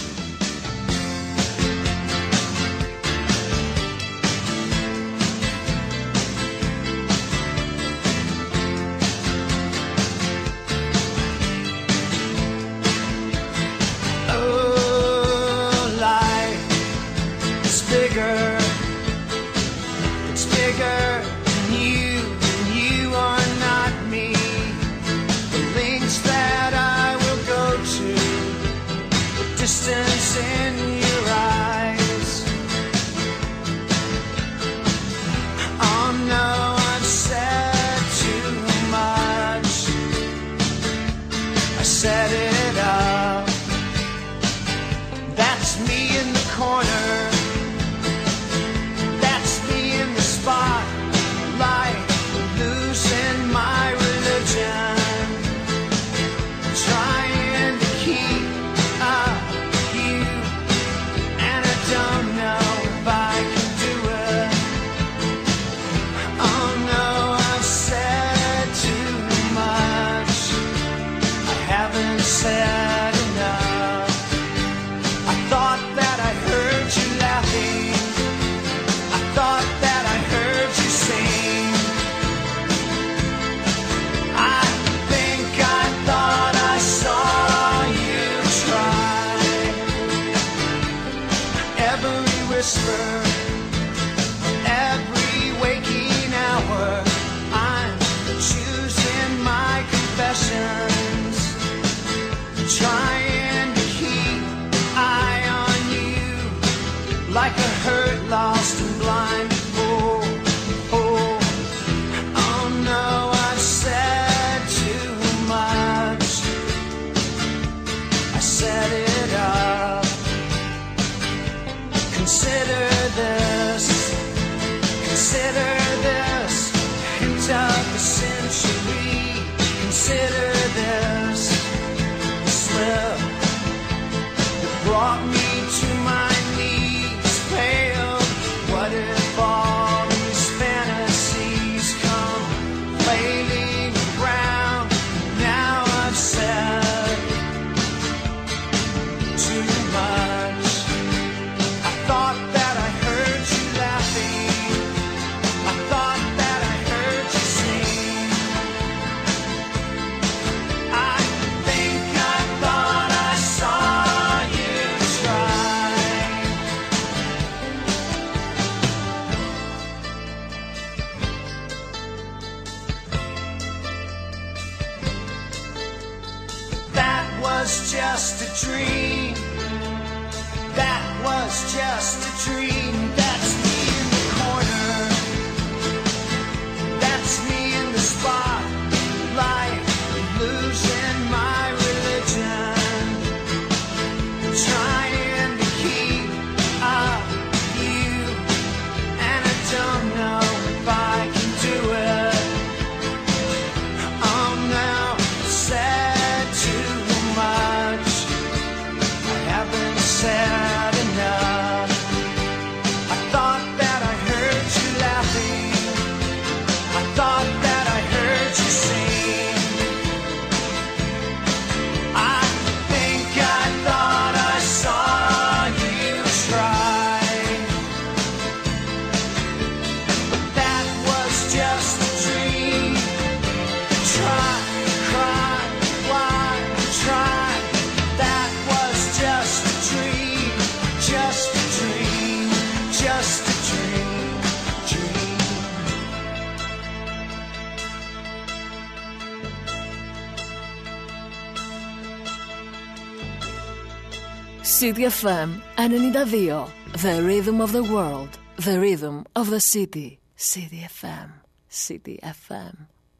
FM 92. The rhythm of the world. The rhythm of the city. City FM. City FM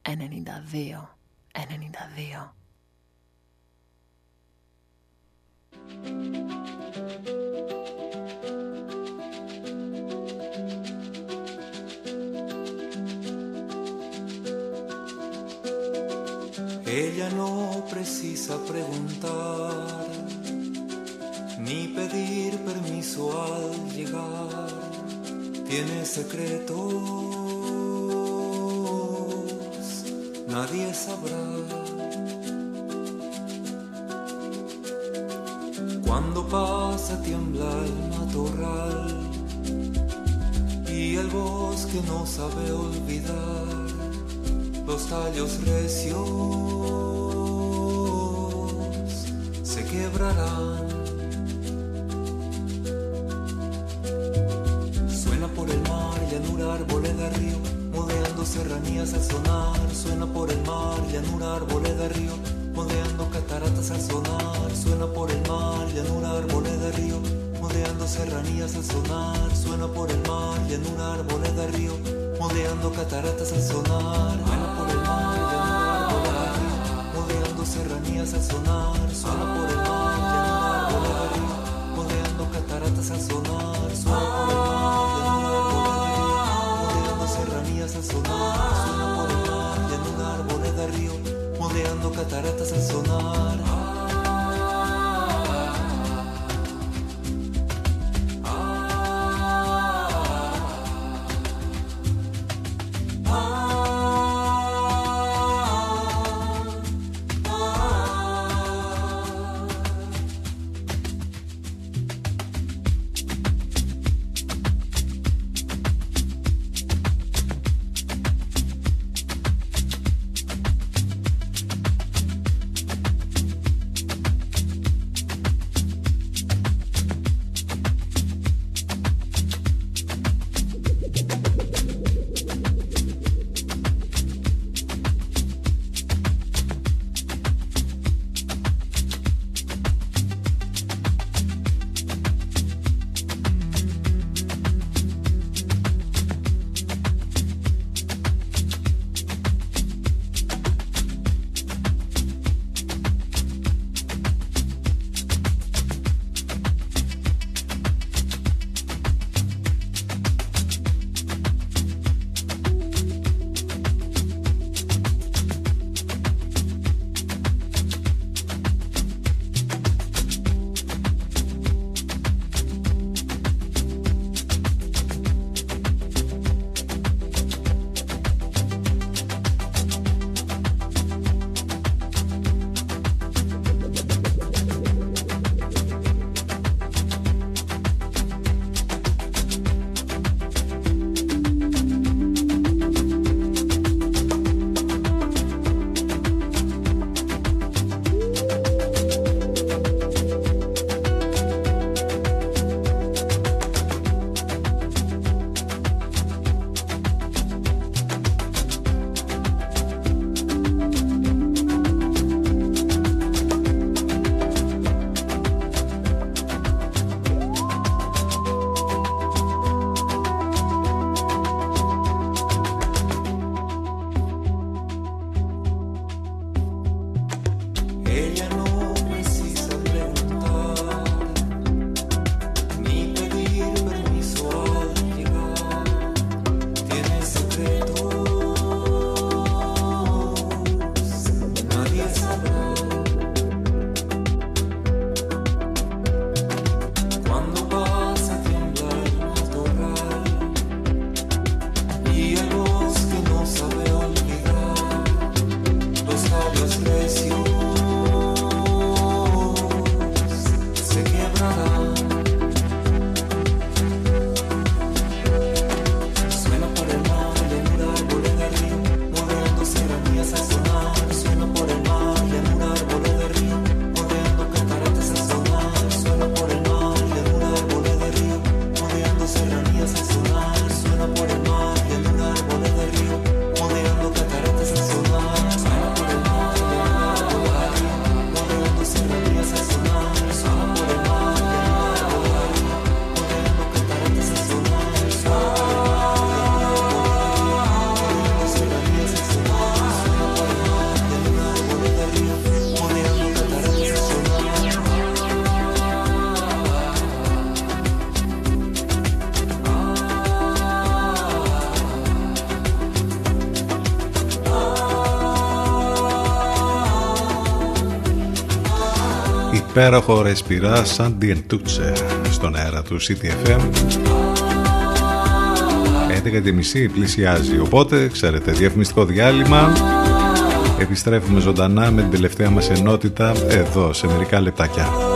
92. 92. Ella no precisa preguntar ni pedir permiso al llegar. Tiene secretos, nadie sabrá. Cuando pasa tiembla el matorral y el bosque no sabe olvidar los tallos recios se quebrarán. Serranías al sonar. Suena por el mar, llanura, arboleda, río, modeando cataratas al sonar. Suena por el mar, llanura, arboleda, río, modeando serranías al sonar. Suena por el mar, llanura, arboleda, río, modeando cataratas al sonar. Suena por el mar, llanura, arboleda, río, modeando serranías al sonar. Suena por el mar, llanura, arboleda, río, modeando cataratas al sonar. sonar. Y en una arboleda río, moldeando cataratas al sonar. Υπέροχο ρεσπιρά σαν διεντούτσε στον αέρα του CTFM 11.30 πλησιάζει. Οπότε ξέρετε διαφημιστικό διάλειμμα. Επιστρέφουμε ζωντανά με την τελευταία μας ενότητα εδώ σε μερικά λεπτάκια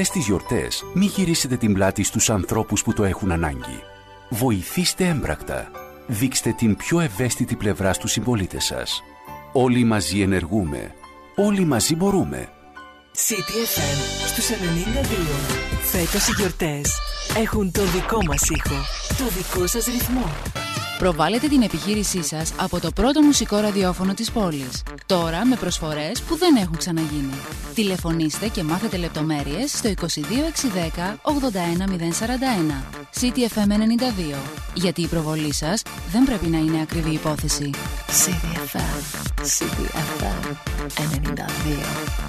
Αυτές τις γιορτές μη γυρίσετε την πλάτη στους ανθρώπους που το έχουν ανάγκη. Βοηθήστε έμπρακτα. Δείξτε την πιο ευαίσθητη πλευρά στους συμπολίτες σας. Όλοι μαζί ενεργούμε. Όλοι μαζί μπορούμε. CTFM στους 92. Φέτος οι γιορτές έχουν το δικό μας ήχο, το δικό σας ρυθμό. Προβάλλετε την επιχείρησή σας από το πρώτο μουσικό ραδιόφωνο της πόλης. Τώρα με προσφορές που δεν έχουν ξαναγίνει. Τηλεφωνήστε και μάθετε λεπτομέρειες στο 22610 81041. CTFM 92. Γιατί η προβολή σας δεν πρέπει να είναι ακριβή υπόθεση. CTFM, CTFM 92.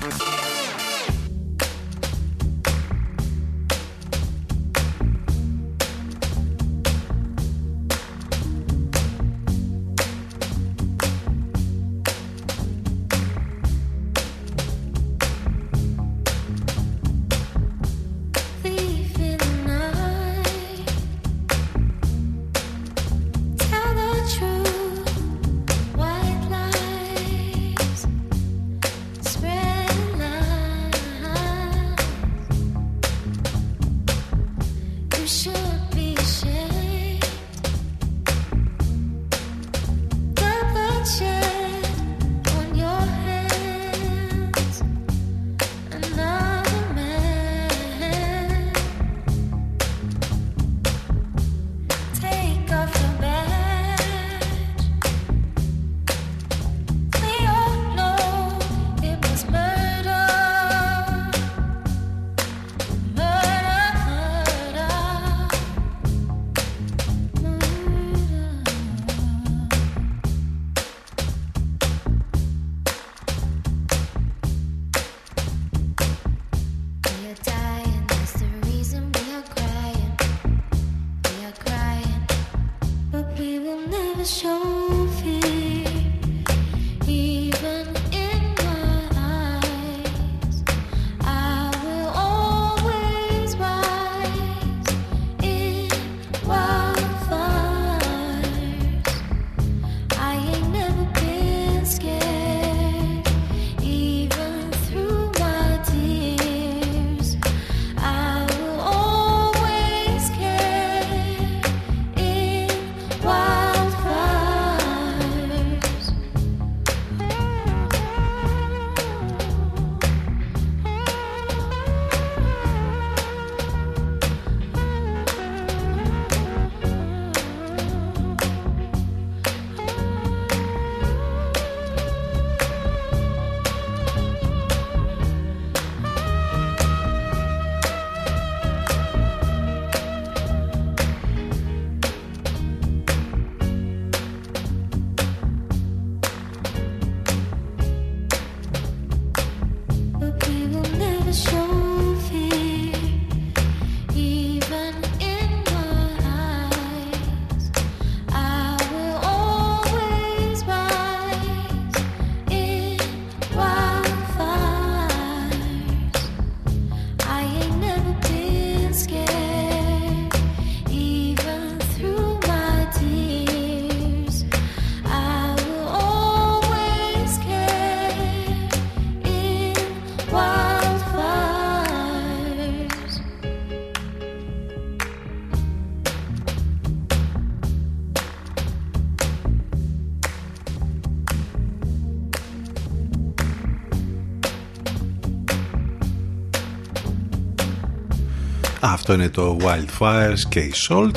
Αυτό είναι το Wildfires και η Salt.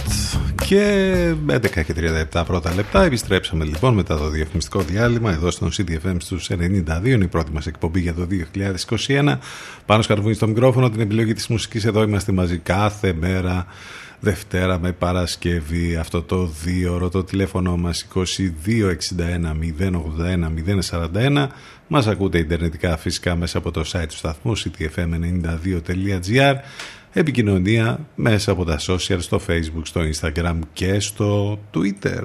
Και 11 και 37 πρώτα λεπτά. Επιστρέψαμε λοιπόν μετά το διαφημιστικό διάλειμμα εδώ στον CDFM στους 92 είναι η πρώτη μας εκπομπή για το 2021 πάνω σκαρβούνι στο μικρόφωνο την επιλογή της μουσικής. Εδώ είμαστε μαζί κάθε μέρα. Δευτέρα με Παρασκευή αυτό το δίωρο το τηλέφωνο μας 2261 081 041 μας ακούτε ιντερνετικά φυσικά μέσα από το site του σταθμού ctfm92.gr επικοινωνία μέσα από τα social στο facebook, στο instagram και στο twitter.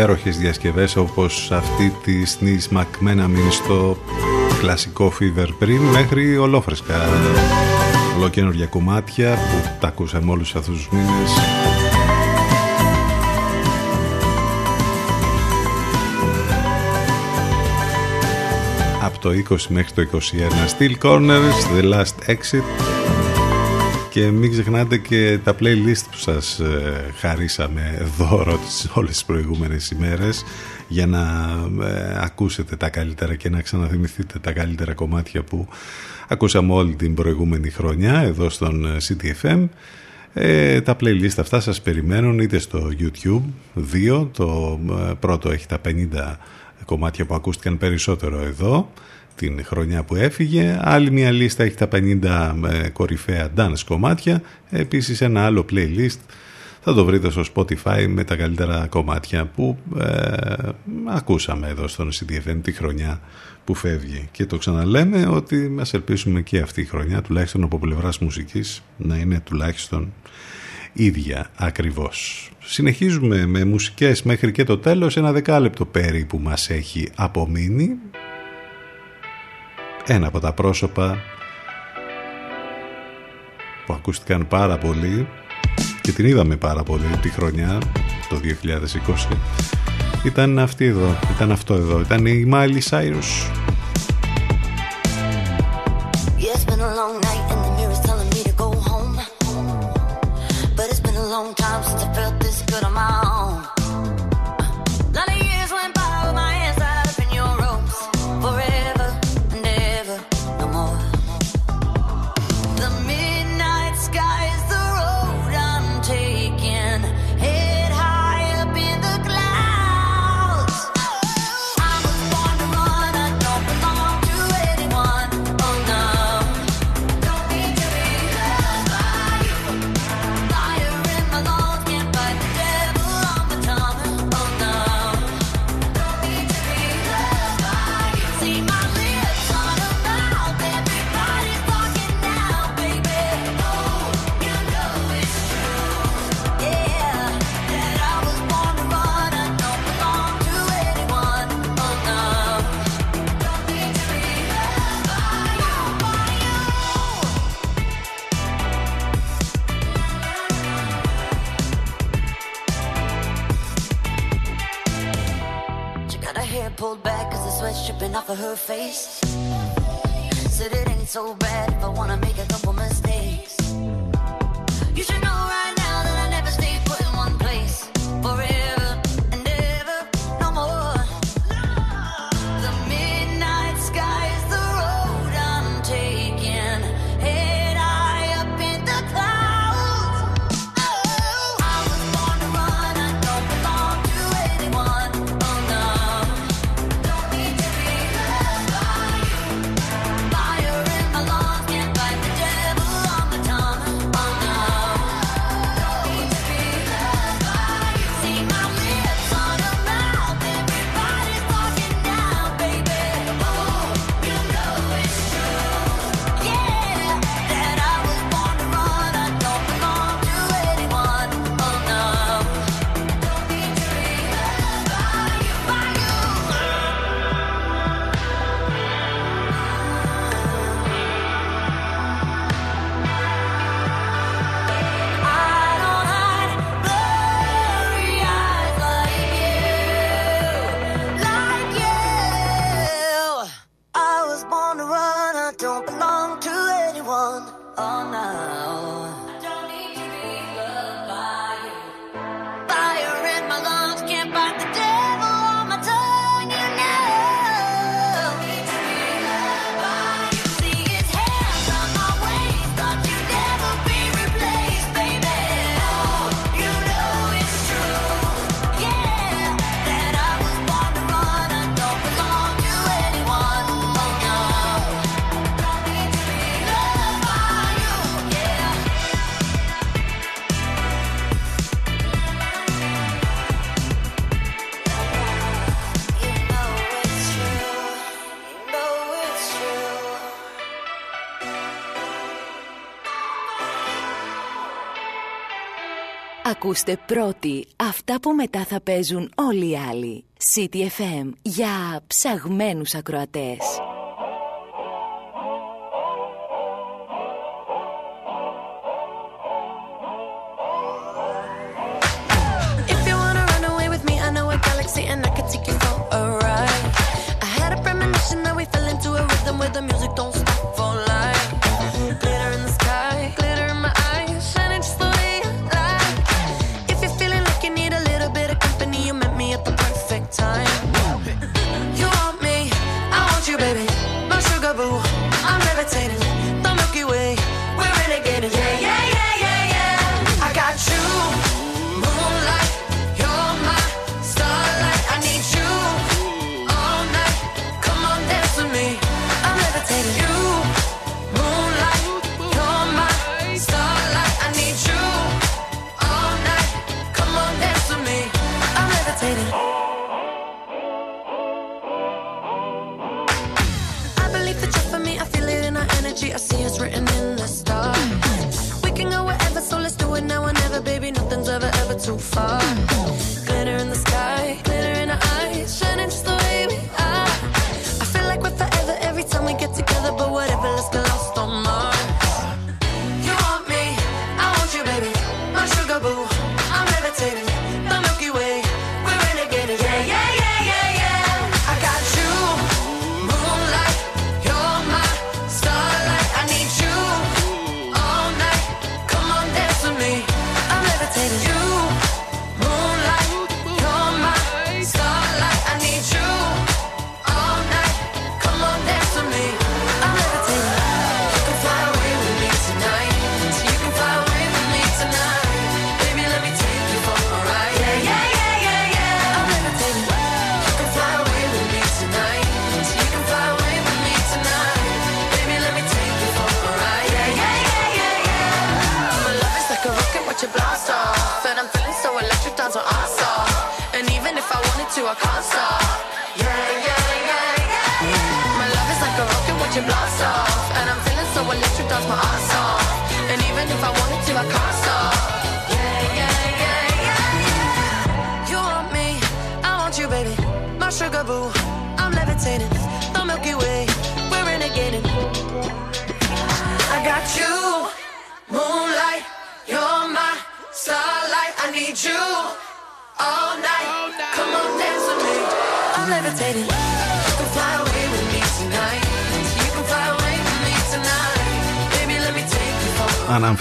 Υπέροχες διασκευές όπως αυτή τη Sneeze McMenamin στο κλασικό Fever πριν μέχρι ολόφρεσκα. Ολοκένουργια κομμάτια που τα ακούσαμε όλους αυτούς τους μήνες. Από το 20 μέχρι το 21 Steel Corners, The Last Exit και μην ξεχνάτε και τα playlist που σας ε, χαρίσαμε δώρο τις, όλες τις προηγούμενες ημέρες για να ε, ακούσετε τα καλύτερα και να ξαναθυμηθείτε τα καλύτερα κομμάτια που ακούσαμε όλη την προηγούμενη χρονιά εδώ στον ε, CTFM. Ε, τα playlist αυτά σας περιμένουν είτε στο YouTube 2, το ε, πρώτο έχει τα 50 κομμάτια που ακούστηκαν περισσότερο εδώ την χρονιά που έφυγε. Άλλη μια λίστα έχει τα 50 ε, κορυφαία dance κομμάτια. Επίσης ένα άλλο playlist θα το βρείτε στο Spotify με τα καλύτερα κομμάτια που ε, ακούσαμε εδώ στον CDFM τη χρονιά που φεύγει. Και το ξαναλέμε ότι μας ελπίσουμε και αυτή η χρονιά τουλάχιστον από πλευράς μουσικής να είναι τουλάχιστον ίδια ακριβώς. Συνεχίζουμε με μουσικές μέχρι και το τέλος ένα δεκάλεπτο πέρι που μας έχει απομείνει ένα από τα πρόσωπα που ακούστηκαν πάρα πολύ και την είδαμε πάρα πολύ τη χρονιά το 2020 ήταν αυτή εδώ, ήταν αυτό εδώ, ήταν η Miley Cyrus so bad. Ακούστε πρώτοι αυτά που μετά θα παίζουν όλοι οι άλλοι. City FM για ψαγμένους ακροατές.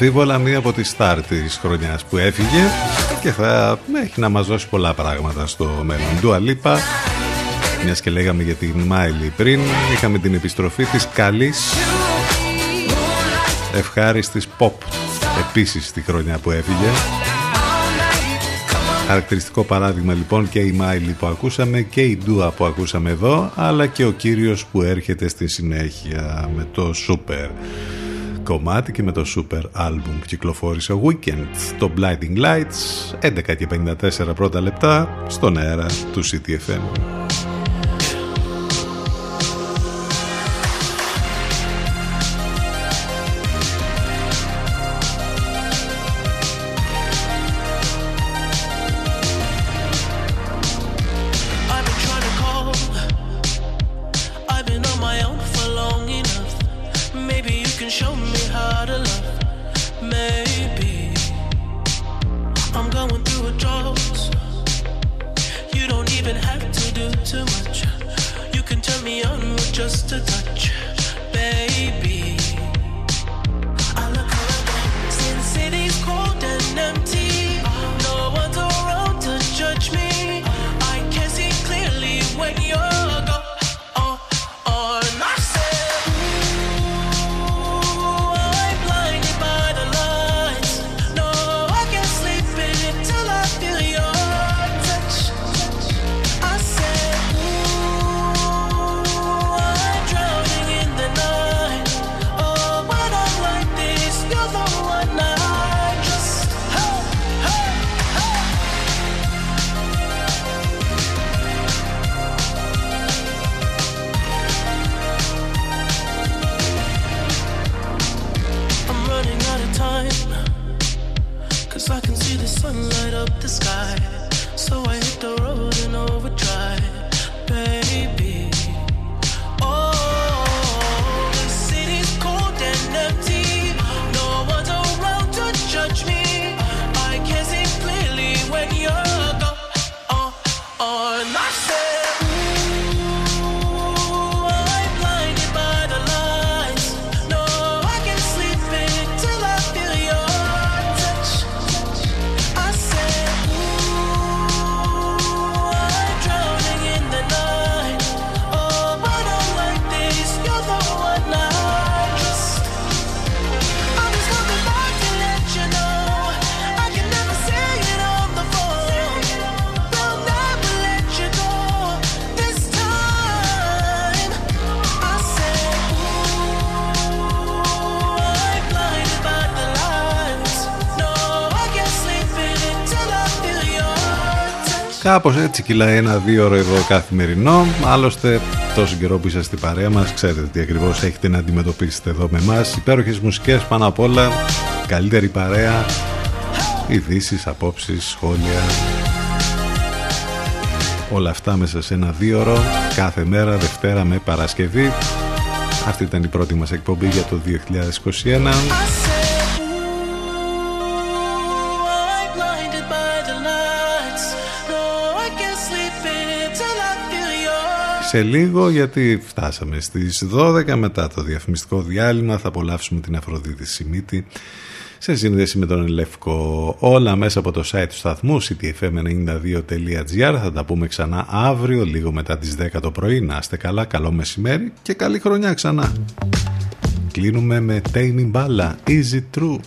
Αναμφίβολα μία από τις στάρ της χρονιάς που έφυγε και θα έχει να μας δώσει πολλά πράγματα στο μέλλον. Dua Lipa, μιας και λέγαμε για την Μάιλι πριν, είχαμε την επιστροφή της καλής ευχάριστης pop επίσης τη χρονιά που έφυγε. Χαρακτηριστικό παράδειγμα λοιπόν και η Μάιλι που ακούσαμε και η Ντούα που ακούσαμε εδώ αλλά και ο κύριος που έρχεται στη συνέχεια με το Super κομμάτι και με το Super Album που κυκλοφόρησε ο Weekend το Blinding Lights 11 και 54 πρώτα λεπτά στον αέρα του CTFM. Κάπως έτσι κυλάει ένα δύο ώρο εδώ καθημερινό. Άλλωστε, τόσο καιρό που είσαστε στην παρέα μας, ξέρετε τι ακριβώς έχετε να αντιμετωπίσετε εδώ με εμάς. Υπέροχες μουσικές πάνω απ' όλα, καλύτερη παρέα, ειδήσεις, απόψεις, σχόλια. Όλα αυτά μέσα σε ένα δύο ώρο, κάθε μέρα, Δευτέρα με Παρασκευή. Αυτή ήταν η πρώτη μας εκπομπή για το 2021. Σε λίγο γιατί φτάσαμε στις 12 μετά το διαφημιστικό διάλειμμα θα απολαύσουμε την Αφροδίτη Σιμίτη σε σύνδεση με τον Λευκό. Όλα μέσα από το site του σταθμού ctfm92.gr θα τα πούμε ξανά αύριο λίγο μετά τις 10 το πρωί. Να είστε καλά, καλό μεσημέρι και καλή χρονιά ξανά. Κλείνουμε με Tame Impala Is It True